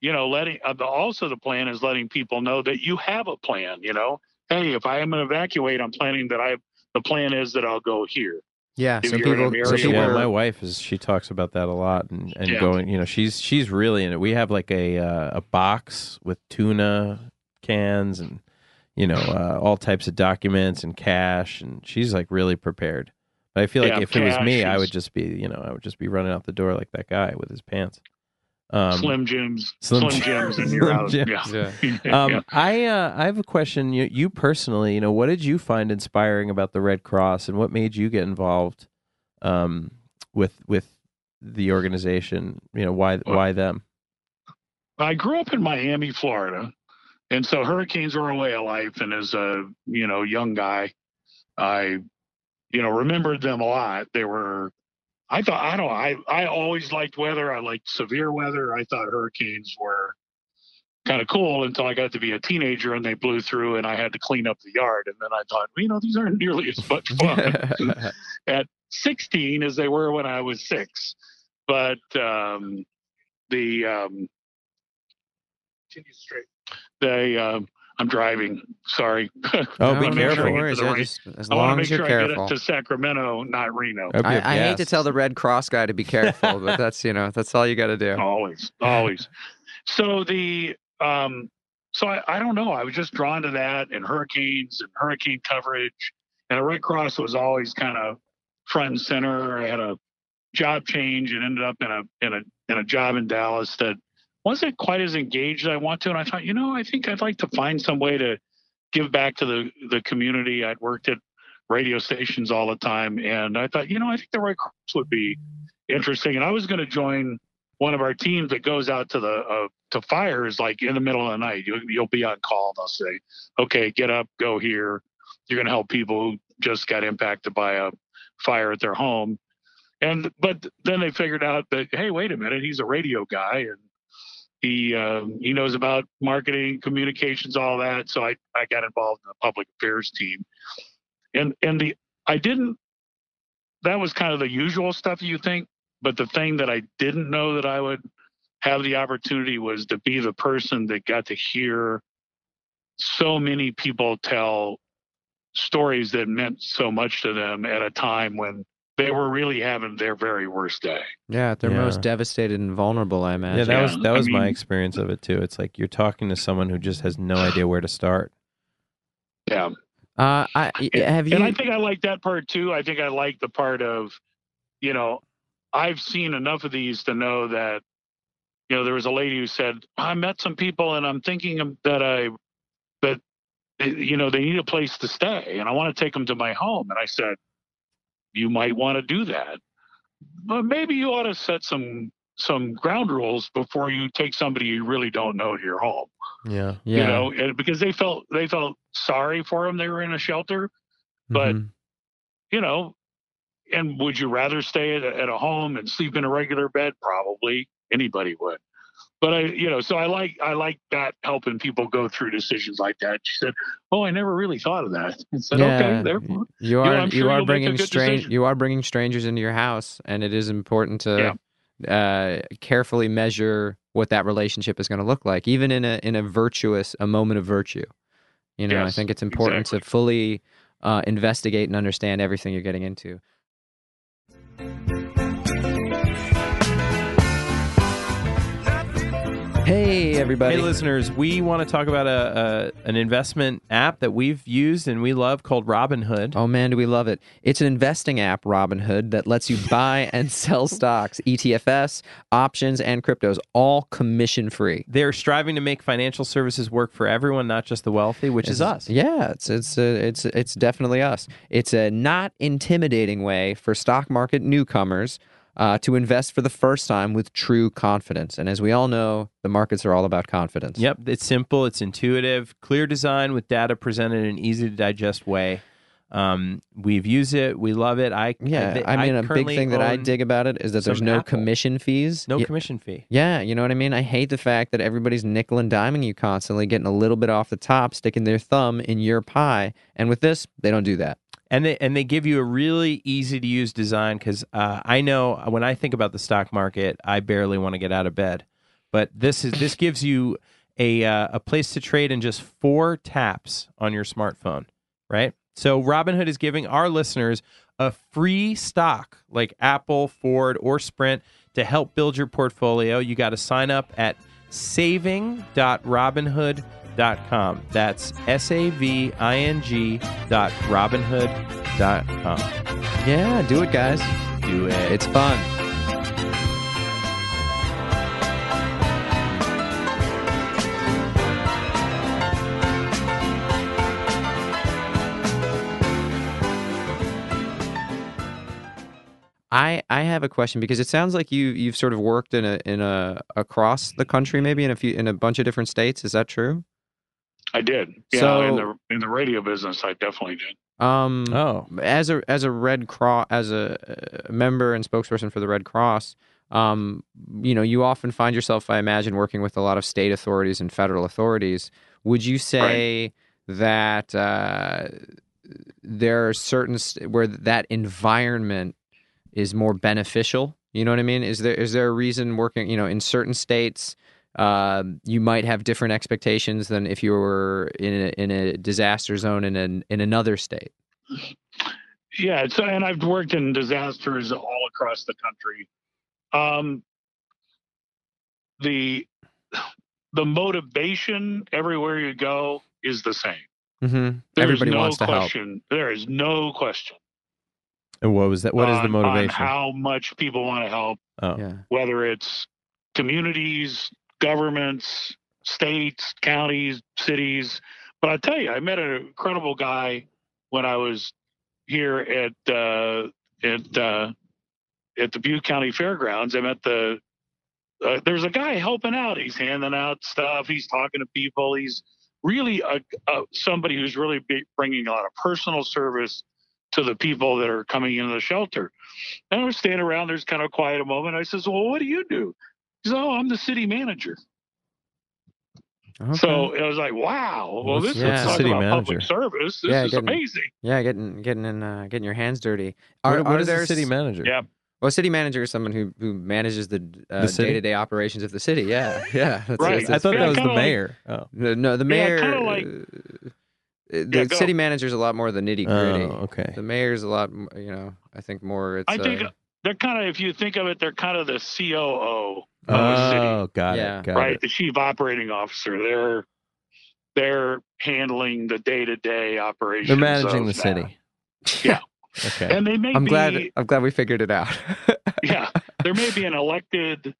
you know, letting uh, the, also the plan is letting people know that you have a plan. You know, hey, if I am going to evacuate, I'm planning that I. The plan is that I'll go here. Yeah. if So people, an so people yeah, my wife is. She talks about that a lot, and, and Yeah. going. You know, she's she's really in it. We have like a uh, a box with tuna cans and you know uh, all types of documents and cash, and she's like really prepared. But I feel like Yeah, if it was me, cash I would just be you know I would just be running out the door like that guy with his pants. Um, Slim Jims, Slim Slim, Jim- Jims, and you're Slim out. Jims. Yeah. Yeah. Um, Yeah. I uh, I have a question. You, you personally, you know, what did you find inspiring about the Red Cross, and what made you get involved um, with with the organization? You know, why why them? I grew up in Miami, Florida, and so hurricanes were a way of life. And as a you know young guy, I you know remembered them a lot. They were, I thought I don't I I always liked weather. I liked severe weather. I thought hurricanes were kind of cool until I got to be a teenager and they blew through and I had to clean up the yard. And then I thought, well, you know, these aren't nearly as much fun at 16 as they were when I was six. But um, the um, continue straight. They, um, I'm driving. Sorry. Oh, No, be careful. sure I get worries. to the Yeah, right- just as I want to long make as you're sure I careful. get it to Sacramento, not Reno. Hope I, you're I hate to tell the Red Cross guy to be careful, but that's you know that's all you got to do. Always, always. So the um, so I, I don't know. I was just drawn to that and hurricanes and hurricane coverage, and the Red Cross was always kind of front and center. I had a job change and ended up in a in a in a job in Dallas that wasn't quite as engaged as I want to. And I thought, you know, I think I'd like to find some way to give back to the the community. I'd worked at radio stations all the time, and I thought, you know, I think the Red Cross would be interesting. And I was going to join one of our teams that goes out to the uh, to fires like in the middle of the night. You'll, you'll be on call. And they'll say, "Okay, get up, go here. You're going to help people who just got impacted by a fire at their home." And but then they figured out that hey, wait a minute, he's a radio guy and he uh, he knows about marketing, communications, all that. So I I got involved in the public affairs team, and and the I didn't. That was kind of the usual stuff you think, but the thing that I didn't know that I would have the opportunity was to be the person that got to hear so many people tell stories that meant so much to them at a time when they were really having their very worst day. Yeah, they're Yeah. most devastated and vulnerable, I imagine. Yeah, that Yeah, was that I was my experience of it too. It's like you're talking to someone who just has no idea where to start. Yeah. Uh, I, have you? And I think I like that part too. I think I like the part of, you know, I've seen enough of these to know that, you know, there was a lady who said, I met some people and I'm thinking that I, that, eh, you know, they need a place to stay and I want to take them to my home. And I said, you might want to do that, but maybe you ought to set some, some ground rules before you take somebody you really don't know to your home Yeah. yeah, you know, and because they felt they felt sorry for them. They were in a shelter, but Mhm. you know, and would you rather stay at a, at a home and sleep in a regular bed? Probably anybody would. But I, you know, so I like I like that helping people go through decisions like that. She said, "Oh, I never really thought of that." I said, Yeah. "Okay, there." you are you sure are you'll make a bringing strange you are bringing strangers into your house, and it is important to uh, carefully measure what that relationship is going to look like, even in a in a virtuous a moment of virtue. You know, I think it's important exactly. to fully uh, investigate and understand everything you're getting into. Hey, everybody! Hey, listeners, we want to talk about a, a an investment app that we've used and we love called Robinhood. Oh man, do we love it! It's an investing app, Robinhood, that lets you buy and sell stocks, ETFs, options, and cryptos, all commission free. They're striving to make financial services work for everyone, not just the wealthy, which is us. Yeah, it's it's uh, it's it's definitely us. It's a not intimidating way for stock market newcomers uh, to invest for the first time with true confidence. And as we all know, the markets are all about confidence. Yep, it's simple, it's intuitive, clear design with data presented in an easy to digest way. Um, we've used it, we love it. I Yeah, I mean, a big thing that I dig about it is that there's no Apple. commission fees. no Yeah, commission fee. Yeah, you know what I mean? I hate the fact that everybody's nickel and diming you constantly, getting a little bit off the top, sticking their thumb in your pie. And with this, they don't do that. And they and they give you a really easy to use design because uh, I know when I think about the stock market, I barely want to get out of bed. But this is this gives you a uh, a place to trade in just four taps on your smartphone, right? So Robinhood is giving our listeners a free stock like Apple, Ford, or Sprint to help build your portfolio. You got to sign up at saving.robinhood.com. That's S A V I N G dot robinhood.com. Yeah, do it, guys. Do it. It's fun. I I have a question because it sounds like you you've sort of worked in a in a across the country maybe in a few in a bunch of different states. Is that true? I did. Yeah, So- in the in the radio business, I definitely did. Um, oh, as a as a Red Cross as a uh, member and spokesperson for the Red Cross, um, you know, you often find yourself, I imagine, working with a lot of state authorities and federal authorities. Would you say that uh, there are certain st- where that environment is more beneficial? You know what I mean? Is there is there a reason working, you know, in certain states? Uh, you might have different expectations than if you were in a, in a disaster zone in an, in another state. Yeah, so and I've worked in disasters all across the country. Um, the the motivation everywhere you go is the same. Mm-hmm. Everybody no wants to help. There is no question. and what was that? What is the on- on motivation? how much people want to help, oh, Yeah. whether it's communities, governments, states, counties, cities. But I tell you, I met an incredible guy when I was here at uh, at uh, at the Butte County Fairgrounds. I met the uh, there's a guy helping out. He's handing out stuff. He's talking to people. He's really a, a, somebody who's really bringing a lot of personal service to the people that are coming into the shelter. And I was standing around. There's kind of quiet a moment. I says, "Well, what do you do?" He says, "Oh, I'm the city manager." Okay. So it was like, wow. Well, What's- this what's is a city about manager? public service. This Yeah, is getting- amazing. yeah, getting getting in uh, getting your hands dirty. What, Are, what are is there the city manager? Yeah. Well, a city manager is someone who who manages the The uh, city? day to day operations of the city. Yeah, yeah. That's, Right. that's- I thought Yeah, that was the kinda like- mayor. oh. No, no, the mayor. kinda like- uh, the Yeah, city manager is a lot more the nitty oh, gritty. okay. The mayor's a lot, m- you know. I think more. It's. I think uh, they're kind of, if you think of it, they're kind of the COO of a city. Oh, got Yeah. it. Got right? it. The chief operating officer. They're they're handling the day to day operations. They're managing the that. city. Yeah. Okay. and they may I'm be, glad. I'm glad we figured it out. yeah, there may be an elected,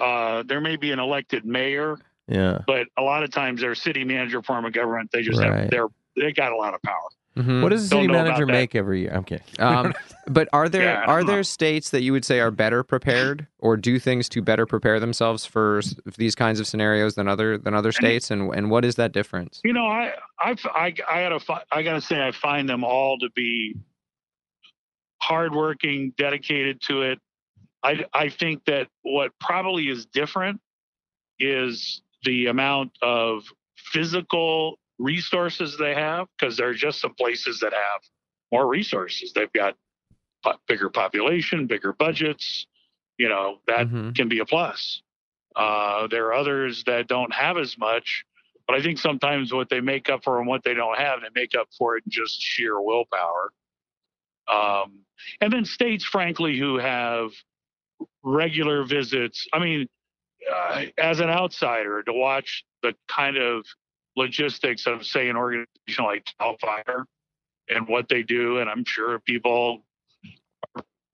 uh, there may be an elected mayor, Yeah. but a lot of times their city manager form of government, they just Right. have they're they got a lot of power. Mhm. What does the Don't city know about manager that. make every year? I'm kidding. Um, but are there Yeah, are there know. states that you would say are better prepared or do things to better prepare themselves for these kinds of scenarios than other than other states? And and what is that difference? You know, I I I, I gotta fi- I gotta say I find them all to be hardworking, dedicated to it. I I think that what probably is different is the amount of physical resources they have because there are just some places that have more resources. They've got po- bigger population, bigger budgets. You know that Mhm. can be a plus. Uh, there are others that don't have as much, but I think sometimes what they make up for and what they don't have, they make up for it in just sheer willpower. Um, and then states, frankly, who have regular visits. I mean, uh, as an outsider, to watch the kind of logistics of, say, an organization like Cal Fire and what they do, and I'm sure people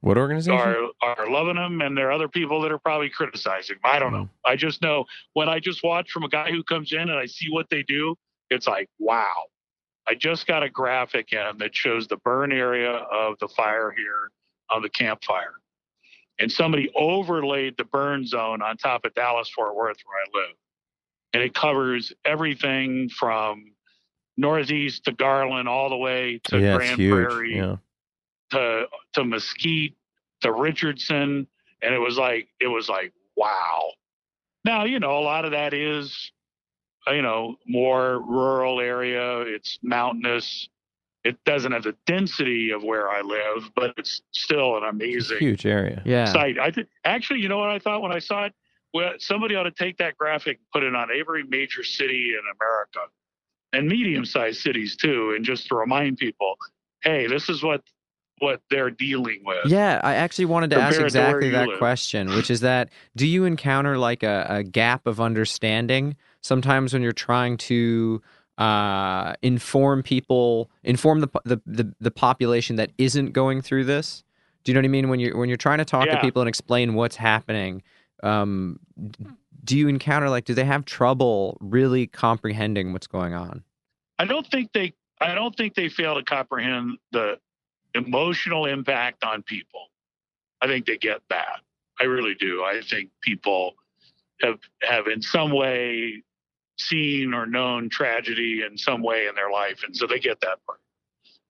What organization? are are loving them, and there are other people that are probably criticizing. I don't know. Mm-hmm. I just know when I just watch from a guy who comes in and I see what they do, it's like wow. I just got a graphic in that shows the burn area of the fire here on the Camp Fire, and somebody overlaid the burn zone on top of Dallas Fort Worth where I live, and it covers everything from northeast to Garland all the way to yeah, Grand. Prairie Yeah. to to Mesquite to Richardson, and it was like it was like wow. Now you know a lot of that is you know more rural area. It's mountainous. It doesn't have the density of where I live, but it's still an amazing huge area. Yeah. site. I th- actually, you know what I thought when I saw it? Well, somebody ought to take that graphic, and put it on every major city in America, and medium-sized cities too, and just to remind people, hey, this is what what they're dealing with. Yeah, I actually wanted to ask Compared to exactly that live. question, which is that do you encounter like a, a gap of understanding sometimes when you're trying to uh, inform people, inform the, the the the population that isn't going through this? Do you know what I mean? When you're when you're trying to talk to people and explain what's happening, um, do you encounter like do they have trouble really comprehending what's going on? I don't think they I don't think they fail to comprehend the emotional impact on people. I think they get that. I really do. I think people have have in some way seen or known tragedy in some way in their life and so they get that part.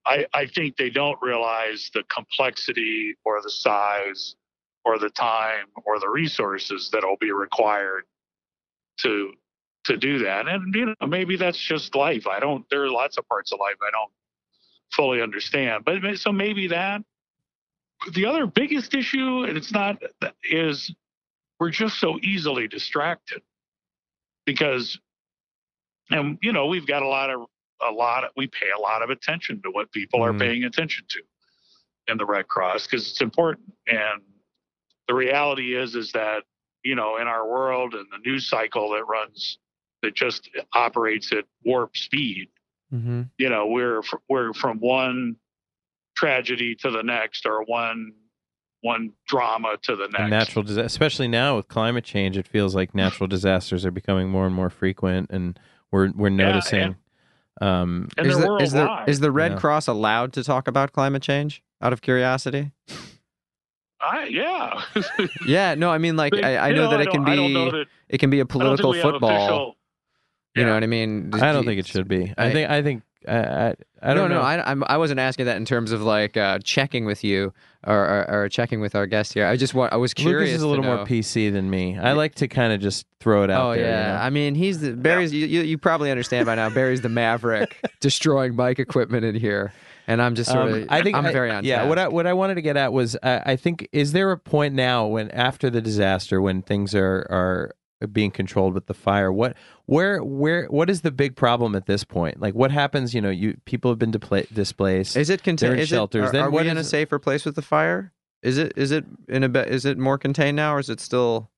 I, I think they don't realize the complexity or the size or the time or the resources that will be required to to do that. And you know, maybe that's just life. I don't. There are lots of parts of life I don't fully understand. But so maybe that. The other biggest issue, and it's not, is we're just so easily distracted because, and you know, we've got a lot of a lot. Of, we pay a lot of attention to what people are Mhm. paying attention to in the Red Cross because it's important. And the reality is, is that you know, in our world and the news cycle that runs that just operates at warp speed. Mm-hmm. You know, we're we're from one tragedy to the next, or one one drama to the next. And natural disaster, especially now with climate change, it feels like natural disasters are becoming more and more frequent, and we're we're Yeah, noticing. um, and is, the, is, the, is the Red Yeah. Cross allowed to talk about climate change out of curiosity? I yeah. Yeah, no, I mean like Big- I, I you know that I it can don't- I don't know be that- it can be a political football. official- You know what I mean? I don't think it should be. I, I- think I think I I, I don't no, know. I, I'm, I wasn't asking that in terms of like uh, checking with you or, or, or checking with our guest here. I just want I was curious. Lucas is a little more PC than me. I like to kind of just throw it out Oh there. you yeah, know? I mean he's the Barry's. You, you, you probably understand by now. Barry's the maverick, destroying bike equipment in here, and I'm just sort Um, of. I think I'm I- very on. Yeah, task. what I what I wanted to get at was I, I think is there a point now when after the disaster when things are are being controlled with the fire what where where what is the big problem at this point like what happens you know you people have been depla- displaced Is it contained? Is shelters. It, are Then are we in a safer place with the fire? Is it? Is it in a? Is it more contained now, or is it still?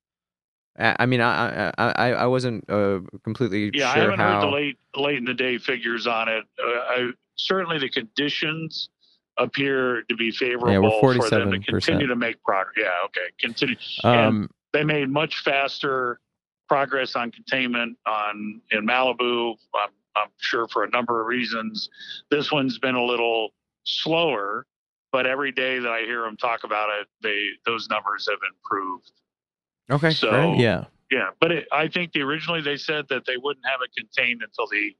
I I mean, I I I, I wasn't uh, completely Yeah, I haven't how. heard the late late in the day figures on it. Uh, I, certainly, the conditions appear to be favorable Yeah, we're for them to 47%. continue to make progress. Yeah, okay, continue. um They made much faster progress on containment on in Malibu. I'm, I'm sure for a number of reasons. This one's been a little slower, but every day that I hear them talk about it, they those numbers have improved. Okay, So- great. yeah Yeah, but it, I think the, originally they said that they wouldn't have it contained until the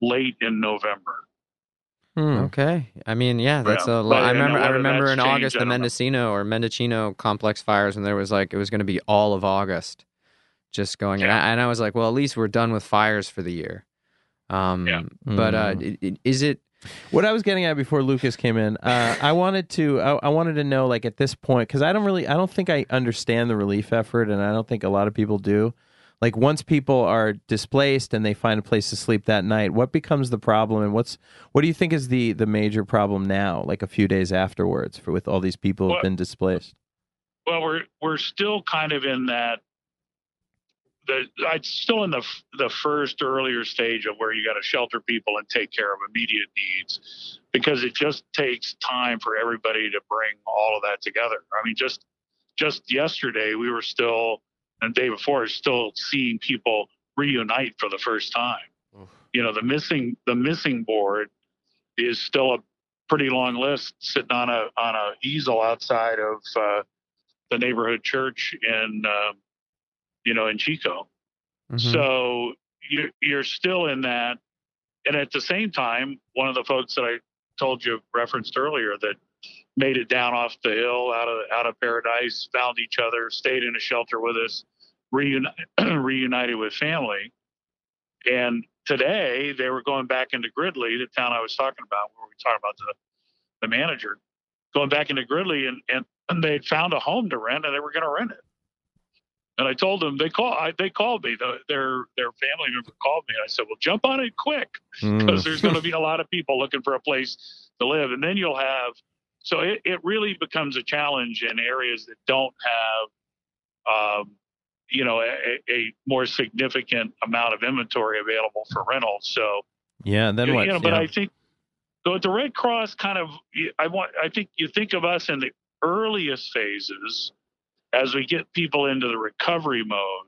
late in November. Hmm. Okay. I mean, yeah, that's Yeah, a lot. I I remember. I remember in changed, August the don't know. Mendocino or Mendocino complex fires, and there was like it was going to be all of August, just going. And, I, and I was like, well, at least we're done with fires for the year. Um, Yeah. But uh, Mm. i- i- is it? What I was getting at before Lucas came in, uh, I wanted to, I, I wanted to know, like at this point, because I don't really, I don't think I understand the relief effort, and I don't think a lot of people do. Like once people are displaced and they find a place to sleep that night, what becomes the problem, and what's, what do you think is the the major problem now? Like a few days afterwards, for with all these people who've been displaced. Well, we're we're still kind of in that. The I'm still in the the first earlier stage of where you got to shelter people and take care of immediate needs, because it just takes time for everybody to bring all of that together. I mean, just just yesterday we were still, the day before, is still seeing people reunite for the first time. You know, the missing the missing board is still a pretty long list sitting on a on a easel outside of uh, the neighborhood church in um, you know in Chico. Mhm. So you're you're still in that, and at the same time, one of the folks that I told you referenced earlier that made it down off the hill out of out of paradise, found each other, stayed in a shelter with us, reuni- reunited with family, and today they were going back into Gridley, the town I was talking about, where we talked about the the manager going back into Gridley, and and, and they had found a home to rent, and they were going to rent it. And I told them they call I, they called me the, their their family member called me. And I said, well, jump on it quick Hmm. because there's going to be a lot of people looking for a place to live, and then you'll have. So it, it really becomes a challenge in areas that don't have, um, you know, a, a more significant amount of inventory available for rental. So yeah, then you what? know, but Yeah. I think so. The Red Cross kind of, I want, I think you think of us in the earliest phases as we get people into the recovery mode.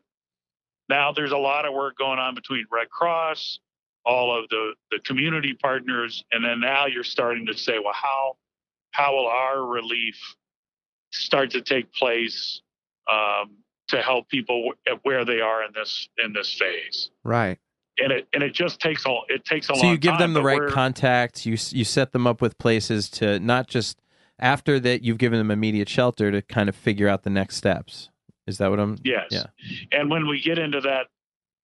Now there's a lot of work going on between Red Cross, all of the the community partners, and then now you're starting to say, well, how how will our relief start to take place um, to help people wh- where they are in this in this phase? Right. And it and it just takes all it takes a long so you give time, them the right contacts you you set them up with places to not just after that you've given them immediate shelter to kind of figure out the next steps is that what i'm Yes. Yeah. And when we get into that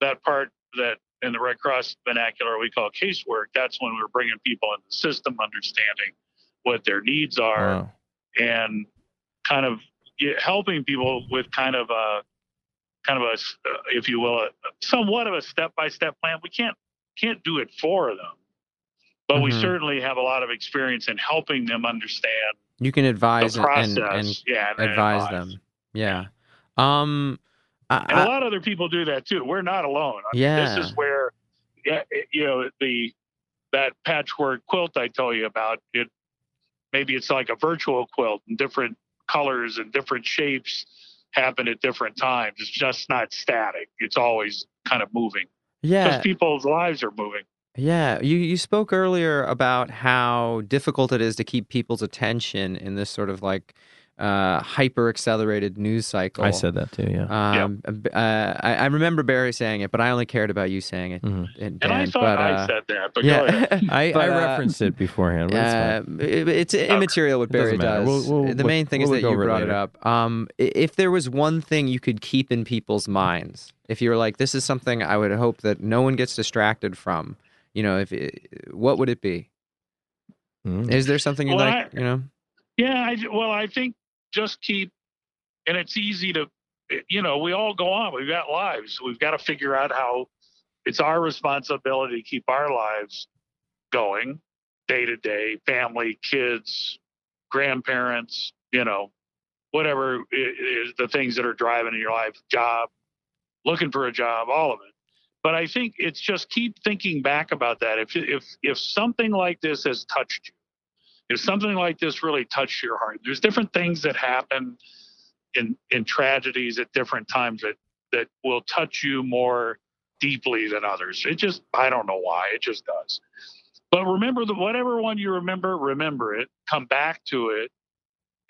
that part that in the Red Cross vernacular we call casework, that's when we're bringing people in the system, understanding what their needs are, Wow. and kind of helping people with kind of a kind of a, uh, if you will, a, somewhat of a step by step plan. We can't can't do it for them, but we Mhm. certainly have a lot of experience in helping them understand You can advise the and, process. and, and yeah, and advise them. Yeah. Um. I, and a lot of other people do that too. We're not alone. I mean, Yeah. this is where, yeah, you know, the that patchwork quilt I told you about. It maybe it's like a virtual quilt, and different colors and different shapes happen at different times. It's just not static. It's always kind of moving yeah. because people's lives are moving. Yeah, you you spoke earlier about how difficult it is to keep people's attention in this sort of like uh, hyper accelerated news cycle. I said that too. Yeah. Um, uh, I, I remember Barry saying it, but I only cared about you saying it. Mhm. And, And I Dan, thought but, I uh, said that, but go ahead. yeah, I, But, I uh, referenced it beforehand. But it's fine. uh, it- it's immaterial what Barry does. We'll- we'll the look- main thing we'll is that you over it brought it up. Um, if there was one thing you could keep in people's minds, if you were like, "This is something I would hope that no one gets distracted from," you know, if it, what would it be? Mm. Is there something you Well, like? I- you know, Yeah, I, well, I think just keep, and it's easy to, you know, we all go on. We've got lives. We've got to figure out how it's our responsibility to keep our lives going day to day, family, kids, grandparents, you know, whatever is the things that are driving in your life, job, looking for a job, all of it. But I think it's just keep thinking back about that. If if if something like this has touched you if something like this really touched your heart there's different things that happen in in tragedies at different times that that will touch you more deeply than others. It just i don't know why it just does. But remember that whatever one you remember remember it come back to it.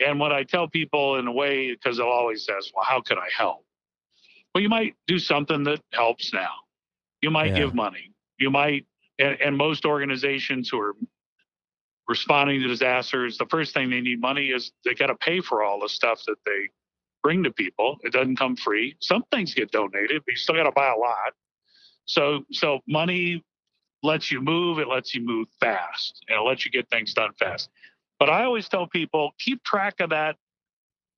And what i tell people in a way because they'll always says well how can i help? Well you might do something that helps now. You might Yeah. give money. You might and, and most organizations who are responding to disasters, the first thing they need money is they got to pay for all the stuff that they bring to people. It doesn't come free. Some things get donated, but you still got to buy a lot. So, so money lets you move. It lets you move fast, and it lets you get things done fast. But I always tell people keep track of that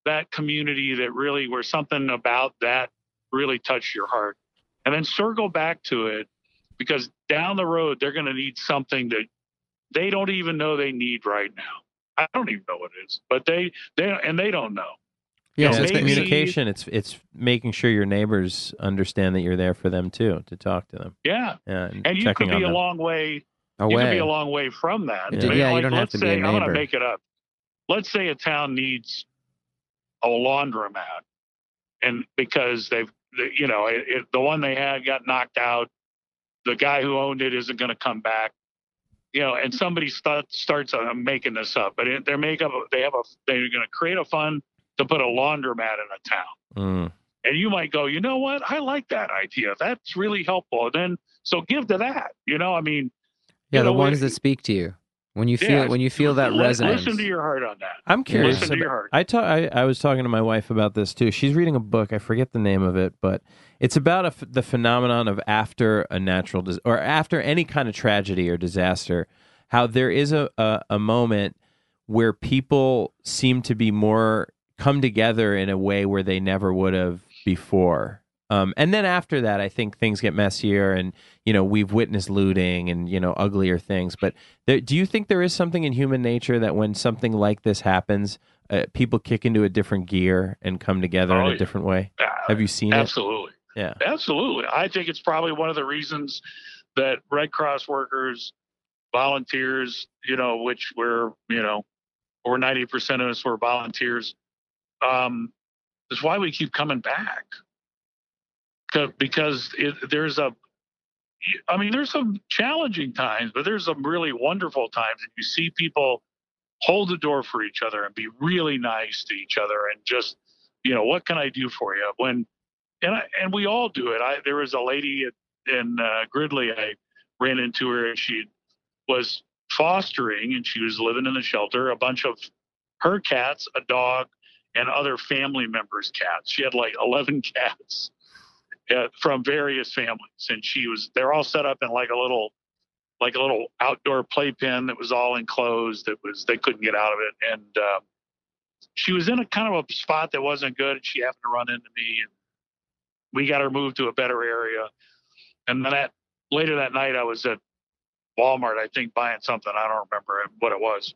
that community that really where something about that really touched your heart, and then circle back to it because down the road they're going to need something that they don't even know they need right now. I don't even know what it is, but they they and they don't know. Yeah, know, it's maybe- communication. It's it's making sure your neighbors understand that you're there for them too, to talk to them. Yeah, Yeah, and, and you could be a them. long way. Away. You could be a long way from that. Yeah. But, Yeah, you don't have let's to be a say, I'm going to make it up. Let's say a town needs a laundromat, and because they've, you know, it, it, the one they had got knocked out. The guy who owned it isn't going to come back. You know, and somebody start, starts. I'm making this up, but it, they're make up. They have a. They're going to create a fund to put a laundromat in a town. Mm. and you might go, you know what? I like that idea. That's really helpful. And Then so give to that. You know, I mean, yeah, the ones it- that speak to you when you feel Yeah, when you feel that li- resonance. Listen to your heart on that. I'm curious. Listen to your heart. I, ta- I I was talking to my wife about this too. She's reading a book. I forget the name of it, but it's about a f the phenomenon of after a natural dis- or after any kind of tragedy or disaster, how there is a, a a moment where people seem to be more come together in a way where they never would have before. Um, and then after that, I think things get messier, and you know we've witnessed looting and you know uglier things. But there, do you think there is something in human nature that when something like this happens, uh, people kick into a different gear and come together in Oh, a yeah. different way? Uh, Have you seen it? Absolutely. Yeah. Absolutely. I think it's probably one of the reasons that Red Cross workers, volunteers, you know, which we're, you know, over 90% of us were volunteers, um, is why we keep coming back. 'Cause- it, there's a, I mean, there's some challenging times, but there's some really wonderful times. And you see people hold the door for each other and be really nice to each other and just, you know, what can I do for you? When and I, and we all do it. I there was a lady at, in uh, Gridley I ran into her and she was fostering and she was living in the shelter a bunch of her cats, a dog, and other family members' cats. She had like eleven cats uh, from various families, and she was they're all set up in like a little like a little outdoor playpen that was all enclosed. That was they couldn't get out of it, and um, she was in a kind of a spot that wasn't good. And she happened to run into me, and we got her moved to a better area. And then that later that night, I was at Walmart, I think, buying something. I don't remember what it was.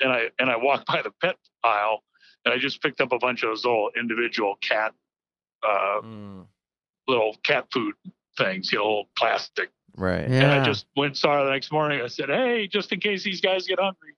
And I and I walked by the pet aisle, and I just picked up a bunch of those little individual cat, uh, Mm, little cat food things, you know, little plastic. right. Yeah. And Yeah. I just went and saw her the next morning. I said, "Hey, just in case these guys get hungry."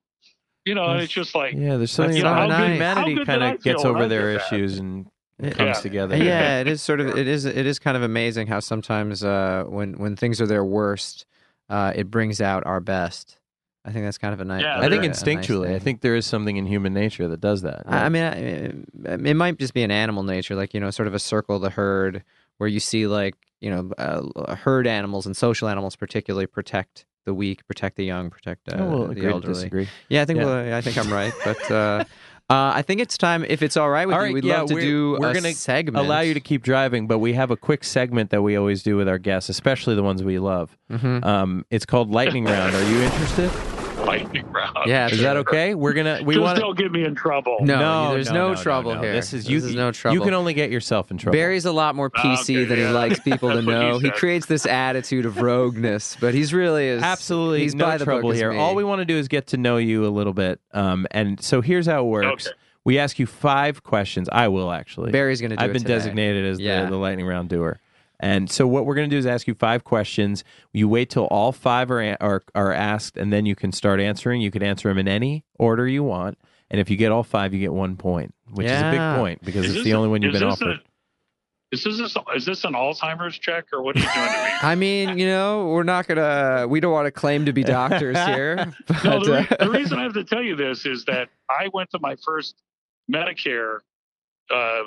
You know, and it's just like, Yeah, there's something That's about so how humanity kind of gets over their did that? issues and Yeah. comes together. yeah, it is sort of it is it is kind of amazing how sometimes uh, when when things are their worst, uh, it brings out our best. I think that's kind of a nice. Yeah, I think a- a nice instinctually, I think there is something in human nature that does that. I I mean, I, it might just be an animal nature, like you know, sort of a circle of the herd, where you see like you know, uh, herd animals and social animals particularly protect the weak, protect the young, protect uh, Oh, well, the elderly. disagree. Yeah, I think Yeah. well, I think I'm right, but uh, uh, I think it's time. If it's all right with All you, we'd yeah, love to we're- do we're a gonna segment. Allow you to keep driving, but we have a quick segment that we always do with our guests, especially the ones we love. Mhm. Um, it's called Lightning Round. Are you interested? Lightning round. Yeah, Is that okay? We're gonna we Just want don't get me in trouble. No, no there's no, trouble no. here. This is you. This is no trouble. You can only get yourself in trouble. Barry's a lot more PC okay, than he likes people to know. he He creates this attitude of rogueness, but he's really is Absolutely he's no by the trouble here. All we want to do is get to know you a little bit. Um, and so here's how it works. Okay. We ask you five questions. I will actually. Barry's going to do I've it been today. designated as Yeah. the, the lightning round doer. And so what we're going to do is ask you five questions. You wait till all five are, are are asked, and then you can start answering. You can answer them in any order you want. And if you get all five, you get one point, which is a big point because Is it's this the a- only one you've is been this offered. A, is this a, is this an Alzheimer's check or what are you doing to me? I mean, you know, we're not gonna. We don't want to claim to be doctors here. But, No, the, re- uh, the reason I have to tell you this is that I went to my first Medicare uh,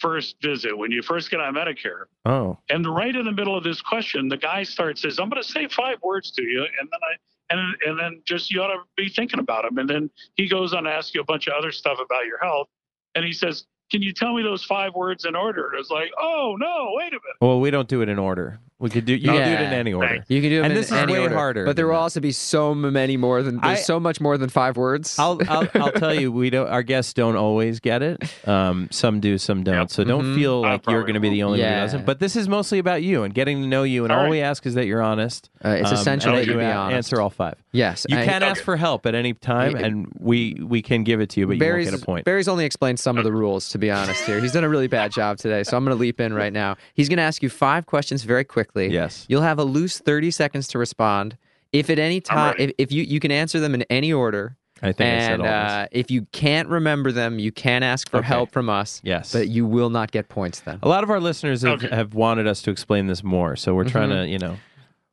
first visit when you first get on Medicare, oh, and right in the middle of this question, the guy starts says, "I'm going to say five words to you," and then I and and then just you ought to be thinking about them, and then he goes on to ask you a bunch of other stuff about your health, and he says. Can you tell me those five words in order? And it's like, oh no, wait a minute. well, we don't do it in order. We could do. You can do it in any order. Thanks. you can do them And in this is any way order, harder But there will also be so many more than. There's I- so much more than five words. I'll, I'll I'll tell you, we don't. Our guests don't always get it. Um, some do, some don't. Yep. So don't Mhm. feel like you're going to be the only one who doesn't. But this is mostly about you and getting to know you. And All all, right. we ask is that you're honest. Uh, it's um, essential that you you be honest. answer all five. Yes, You I- can ask for help at any time, Yeah. and we we can give it to you, but you Barry's, won't get a point. Barry's only explained some of the rules, to be honest. Here, he's done a really bad job today, so I'm going to leap in right now. He's going to ask you five questions very quickly. Yes. You'll have a loose 30 seconds to respond. If at any time, if, if you you can answer them in any order, I think I said and all this. uh, if you can't remember them, you can ask for Okay. help from us. Yes. but you will not get points then. A lot of our listeners have, Okay. have wanted us to explain this more, so we're trying to, you know,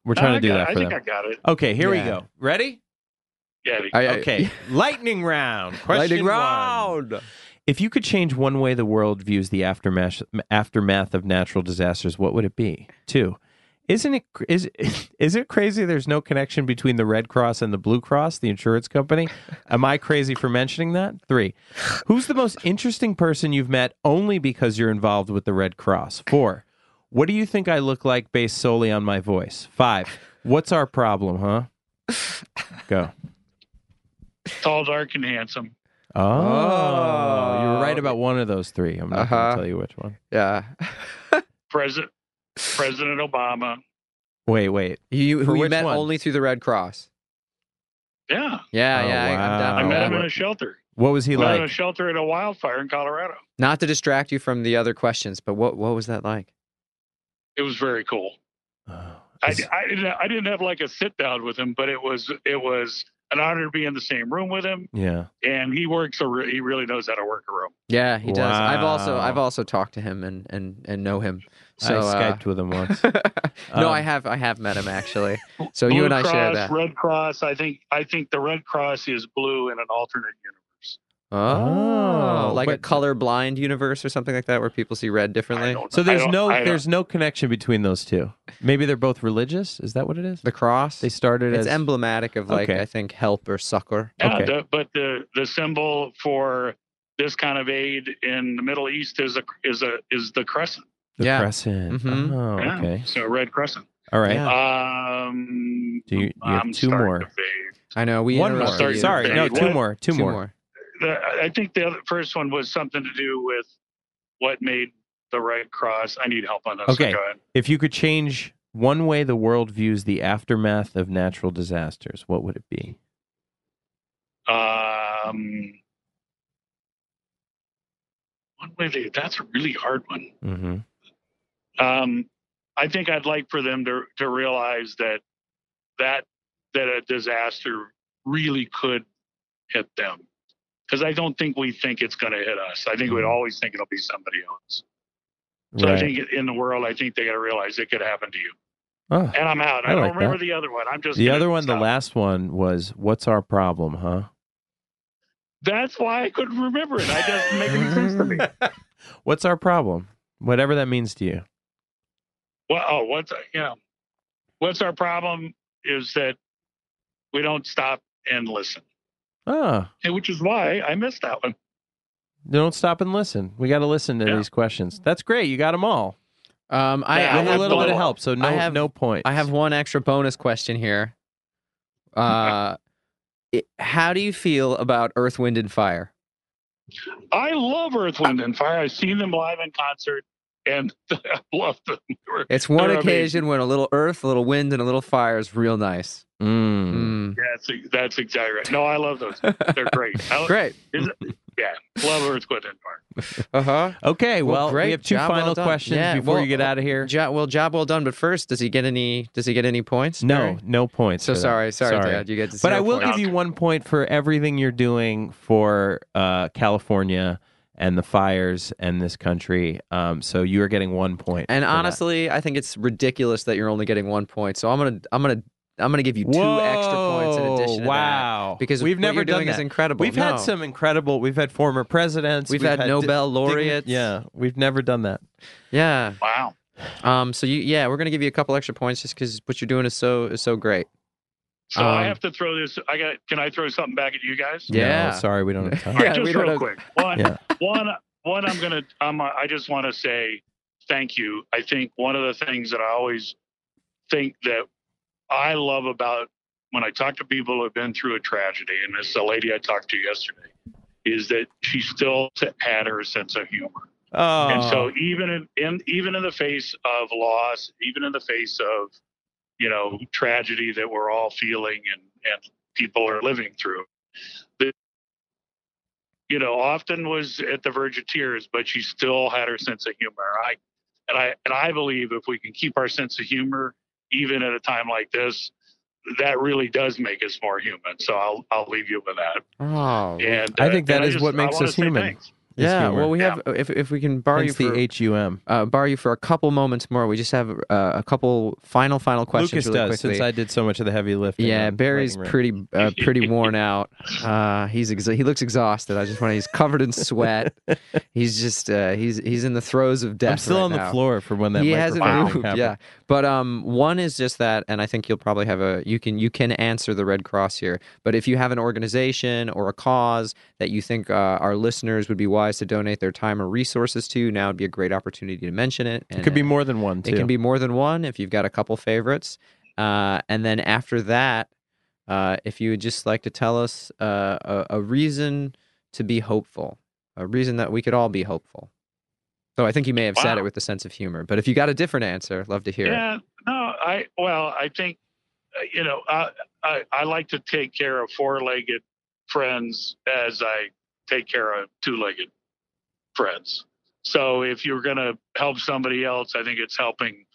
we're trying I to do got- that I for think them. I got it. Okay, here we go. Ready? Yeah. I- I- Okay. Lightning round. Question Lightning one. round. If you could change one way the world views the aftermath aftermath of natural disasters, what would it be? Two, isn't it is is it crazy? There's no connection between the Red Cross and the Blue Cross, the insurance company. Am I crazy for mentioning that? Three, who's the most interesting person you've met only because you're involved with the Red Cross? Four, what do you think I look like based solely on my voice? Five, what's our problem, huh? Go. Tall, dark, and handsome. Oh, you were right about one of those three. I'm not going Uh-huh. to tell you which one. Yeah. President President Obama. Wait, wait. You who you met one? only through the Red Cross. Yeah. Yeah, Oh, yeah. I, I'm down wow. I met him in a shelter. What was he I met him in a like? shelter at a wildfire in Colorado. Not to distract you from the other questions, but what what was that like? It was very cool. Oh, I, is- I didn't I didn't have like a sit down with him, but it was it was an honor to be in the same room with him. yeah. And he works a re- he really knows how to work a room. Yeah, he does. I've also I've also talked to him and and and know him. So I uh, skyped with him once. no, Um, I have I have met him actually. So blue you and I Cross, share that. Red Cross. I think I think the Red Cross is blue in an alternate universe. Oh, Oh, like a but- color blind universe or something like that, where people see red differently. So there's no there's no connection between those two. Maybe they're both religious. Is that what it is? The cross. They started it's as emblematic of like Okay. I think help or succor. Yeah, Okay. the, but the the symbol for this kind of aid in the Middle East is a is a is the crescent. The Yeah. crescent. Mhm. Oh, Yeah, okay. So red crescent. All right. Yeah. Um, Do you- you have I'm two more. I know we One more. Sorry. Sorry. No, two What? more. Two, two more. more. The, I think the other, first one was something to do with what made the Red Cross. I need help on this. Okay. Go ahead. If you could change one way the world views the aftermath of natural disasters, what would it be? Um, one way they, that's a really hard one. Mm-hmm. Um, I think I'd like for them to to realize that that that a disaster really could hit them, because I don't think we think it's going to hit us. I think we'd Mhm. always think it'll be somebody else. So I think in the world, I think they got to realize it could happen to you. Oh, and I'm out. I, I don't like remember that. the other one. I'm just the other one, the last one was "What's our problem?" Huh? That's why I couldn't remember it. I doesn't make any sense to me. What's our problem? Whatever that means to you. Well, oh, what's you know, what's our problem is that we don't stop and listen, Oh, and which is why I missed that one. don't stop and listen. We got to listen to Yeah. these questions. That's great. You got them all Um, I, Yeah, I with a have little one, bit of help. So no, I have- no point. I have one extra bonus question here. Uh, it- how do you feel about Earth, Wind, and Fire? I love Earth, Wind, and Fire. I've seen them live in concert, and I love them. They're- It's one they're occasion when a little Earth, a little Wind, and a little Fire is real nice. Mm. Mm. That's that's exactly right. No, I love those. They're great. I, Great. is it- yeah, love Earth, Wind, and Fire. Uh huh. Okay, well, great. we have two Job final done. questions Yeah, before well, you get out of here. Jo- well, job well done. But first, does he get any? Does he get any points? No, Barry? no points. So for that. sorry, sorry, Dad. You get to But I will points. give you one point for everything you're doing for uh, California and the fires and this country. Um, so you are getting one point. And for that. honestly, I think it's ridiculous that you're only getting one point. So I'm gonna, I'm gonna, I'm gonna give you two extra points in Whoa, addition to that. wow. because we've what never you're done doing that. is incredible. We've No. had some incredible. We've had former presidents. We've had Nobel di- laureates. yeah, we've never done that. Yeah. Wow. Um. So you, yeah, we're gonna give you a couple extra points just because what you're doing is so is so great. So I Um, have to throw this. I got. Can I throw something back at you guys? Yeah. No, sorry, we don't have time. All right, Yeah, just we real have- quick. One, Yeah. One, one. I'm gonna. I'm. I just want to say thank you. I think one of the things that I always think that I love about when I talk to people who have been through a tragedy, and this is a lady I talked to yesterday, is that she still had her sense of humor. Oh, And so even in, in even in the face of loss, even in the face of you know tragedy that we're all feeling and and people are living through, the you know often was at the verge of tears, but she still had her sense of humor. I and I and I believe if we can keep our sense of humor even at a time like this, that really does make us more human. So I'll I'll leave you with that. Oh. And I think uh, that and I just- what makes us human. thanks. Is yeah. humor. Well, we have if if we can borrow you for the H U M. uh, borrow you for a couple moments more. We just have uh, a couple final final questions Lucas really does quickly. since I did so much of the heavy lifting. Yeah, Barry's pretty uh, pretty worn out. Uh, he's ex- he looks exhausted. I just want to. He's covered in sweat. he's just uh, he's he's in the throes of death. I'm still right on the floor for when that he hasn't moved. happened. Yeah, but um, one is just that, and I think you'll probably have a you can you can answer the Red Cross here. But if you have an organization or a cause that you think uh, our listeners would be wise to donate their time or resources to, now would be a great opportunity to mention it. And, It could be more than one too. it can be more than one if you've got a couple favorites. Uh, and then after that, uh, if you would just like to tell us uh, a, a reason to be hopeful, a reason that we could all be hopeful. So I think you may have said it with a sense of humor, but if you got a different answer, love to hear it. Yeah, no, I well, I think uh, you know, I, I I like to take care of four-legged friends as I take care of two-legged friends. So if you're going to help somebody else, I think it's helping.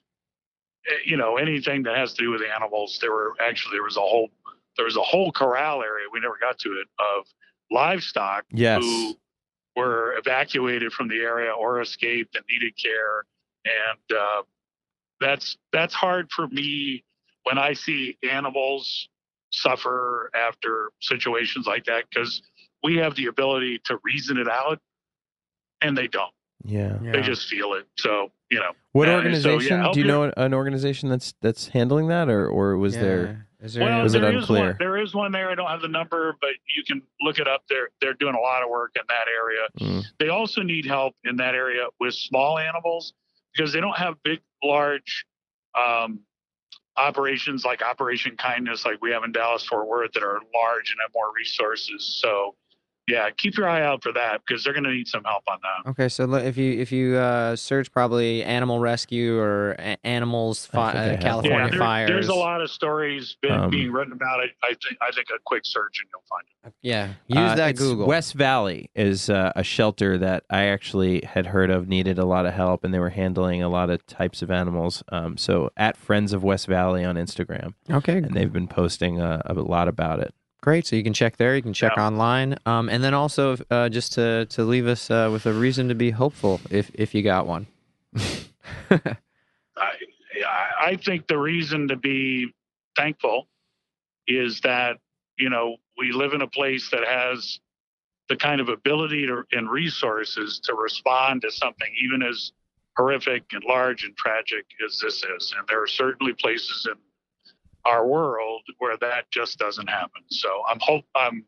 eh, You know, anything that has to do with animals. There were actually there was a whole there was a whole corral area we never got to it of livestock Yes. who were evacuated from the area or escaped and needed care. And uh, that's that's hard for me when I see animals suffer after situations like that because we have the ability to reason it out, and they don't. Yeah. They just feel it. So you know, What Uh, so, yeah, organization? Do you your- know an organization that's that's handling that, or or was there? Is there well, Was it there is unclear? one. There is one there. I don't have the number, but you can look it up. They're they're doing a lot of work in that area. Mm. They also need help in that area with small animals because they don't have big, large um, operations like Operation Kindness, like we have in Dallas Fort Worth, that are large and have more resources. So, yeah, keep your eye out for that because they're going to need some help on that. Okay, so if you if you uh, search probably animal rescue or a- animals I fi- uh, California yeah, there- fires, there's a lot of stories been, Um, being written about it. I think I think a quick search and you'll find it. yeah, use Uh, that Google. West Valley is uh, a shelter that I actually had heard of, needed a lot of help, and they were handling a lot of types of animals. Um, so at Friends of West Valley on Instagram, okay, and they've been posting uh, a lot about it. Great. So you can check there. You can check Yeah. online. Um, and then also, uh, just to, to leave us uh, with a reason to be hopeful, if if you got one. I, I, I think the reason to be thankful is that you know we live in a place that has the kind of ability to, and resources to respond to something even as horrific and large and tragic as this is. And there are certainly places in our world where that just doesn't happen. So I'm hope I'm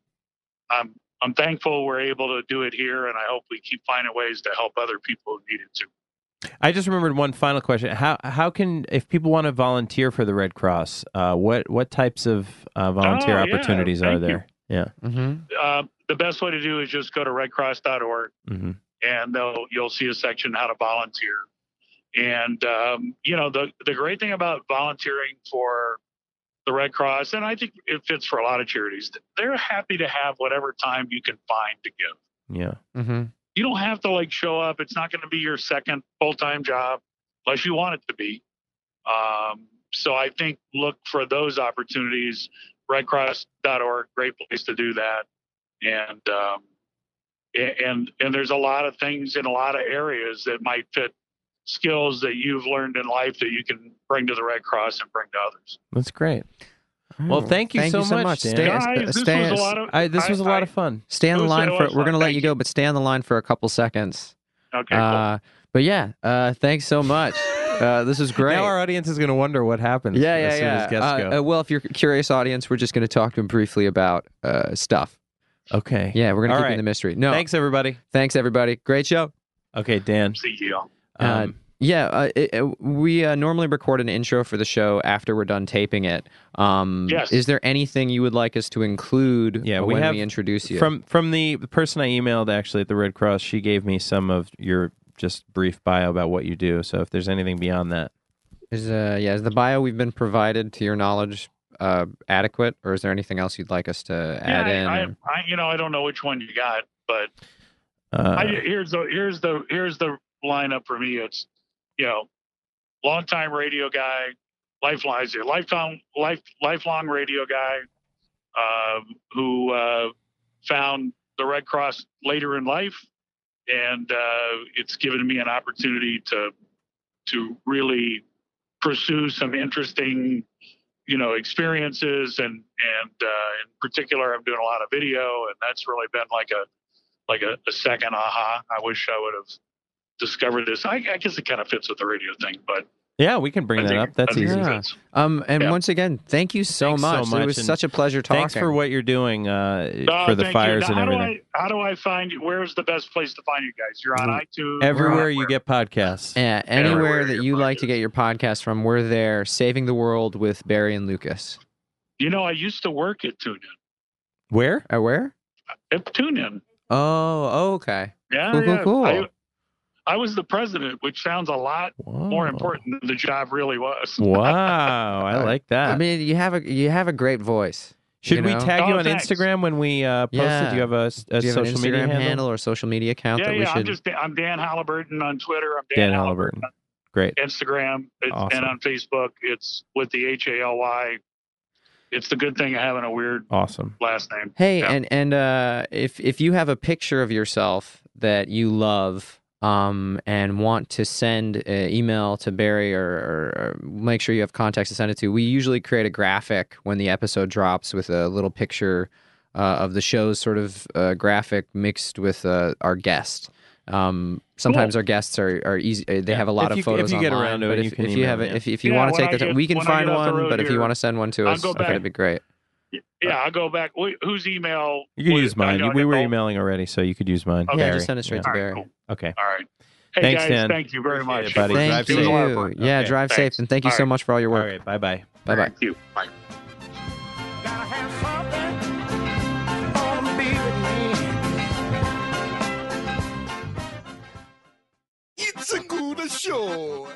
I'm I'm thankful we're able to do it here, and I hope we keep finding ways to help other people who need it too. I just remembered one final question. How how can if people want to volunteer for the Red Cross, uh, what what types of uh, volunteer Oh, yeah. opportunities are Thank you. there? Yeah. hmm Uh, the best way to do is just go to redcross.org hmm and they'll, you'll see a section how to volunteer. And um, you know the the great thing about volunteering for the Red Cross, and I think it fits for a lot of charities, they're happy to have whatever time you can find to give. Yeah. hmm You don't have to like show up. It's not going to be your second full time job unless you want it to be. Um, so I think look for those opportunities. Redcross.org, great place to do that. And um, and and there's a lot of things in a lot of areas that might fit skills that you've learned in life that you can bring to the Red Cross and bring to others. That's great. Well, thank you so much, Dan. Stay, Guys, this stay, was a lot of. I, this was a I- lot I- of fun. stay on the line for. We're gonna let you you. go, but stay on the line for a couple seconds. Okay, cool. Uh, but yeah, uh, thanks so much. Uh, this is great. Now our audience is going to wonder what happens. yeah, as yeah, soon yeah. As guests Uh, go. uh, well, if you're a curious audience, we're just going to talk to him briefly about uh, stuff. okay. Yeah, we're going to keep right. in the mystery. No, Thanks, everybody. thanks everybody. Great show. Okay, Dan. See you. Uh, Um, Yeah, uh, it, it- we uh, normally record an intro for the show after we're done taping it. Um, Yes. Is there anything you would like us to include Yeah, we when have we introduce you? From from the person I emailed actually at the Red Cross, she gave me some of your just brief bio about what you do. So if there's anything beyond that, is uh, yeah, is the bio we've been provided to your knowledge uh, adequate, or is there anything else you'd like us to add yeah, in? I, or- I, I, you know, I don't know which one you got, but uh, I, here's the here's the here's the lineup for me. It's you know, longtime radio guy, lifelong lifelong life lifelong radio guy, uh, who uh, found the Red Cross later in life, and uh, it's given me an opportunity to to really pursue some interesting you know experiences. And and uh, in particular i'm doing a lot of video. And that's really been like a like a, a second aha. I wish i would have discovered this i, I guess it kind of fits with the radio thing but yeah, we can bring I that think- up. That's easy. Yeah. um, and Yeah. once again, thank you so Thanks so much. much, It was and such a pleasure talking. Thanks for what you're doing uh, Uh, for the fires Now, and how do everything. I, how do I find you where's the best place to find you guys you're on itunes Everywhere You're on you get podcasts. Yeah, anywhere Everywhere that your you like to get your podcast from, we're there, saving the world with Barry and Lucas. you know i used to work at TuneIn. Where? Uh, where? at TuneIn. Oh, okay. yeah Cool, cool, cool. I, I was the president which sounds a lot more important than the job really was Wow, I like that. I mean, you have a you have a great voice. Should you we know? tag you Oh, on thanks. Instagram when we uh, post it? Do you have a, Do you social Instagram media handle? or social media account yeah that we should? i'm just i'm dan halyburton on twitter i'm dan, Dan halyburton Halyburton. Great. Instagram it's, Awesome. and on Facebook. It's with the H A L Y. It's the good thing of having a weird Awesome. last name. Hey, Yeah. and and uh, if if you have a picture of yourself that you love, um, and want to send an email to Barry or, or, or make sure you have contacts to send it to, we usually create a graphic when the episode drops with a little picture uh, of the show's sort of uh, graphic mixed with uh, our guest. Um, sometimes our guests are, are easy; uh, they Yeah. have a lot If of you- if photos you get around to it, if you if you have it, if if you Yeah, want to take I the time, we can find get off the one. But if you want to send one to us, okay, that'd be great. Yeah, I'll go back. Wh- Whose email? You can was- use mine. I- I we were know- emailing already, so you could use mine. Okay. Yeah, Barry. just send it straight All to right, Barry. cool. Okay. All right. Hey Thanks, guys, Dan. thank you very Appreciate much. it, buddy. Thank Drive you. safe. It was a lot of fun. Yeah, Okay. drive Thanks. safe, and thank you All so right. much for all your All work. right. Bye bye. Bye bye. Thank you. Bye. Gotta have something. Wanna be with me. It's a good show.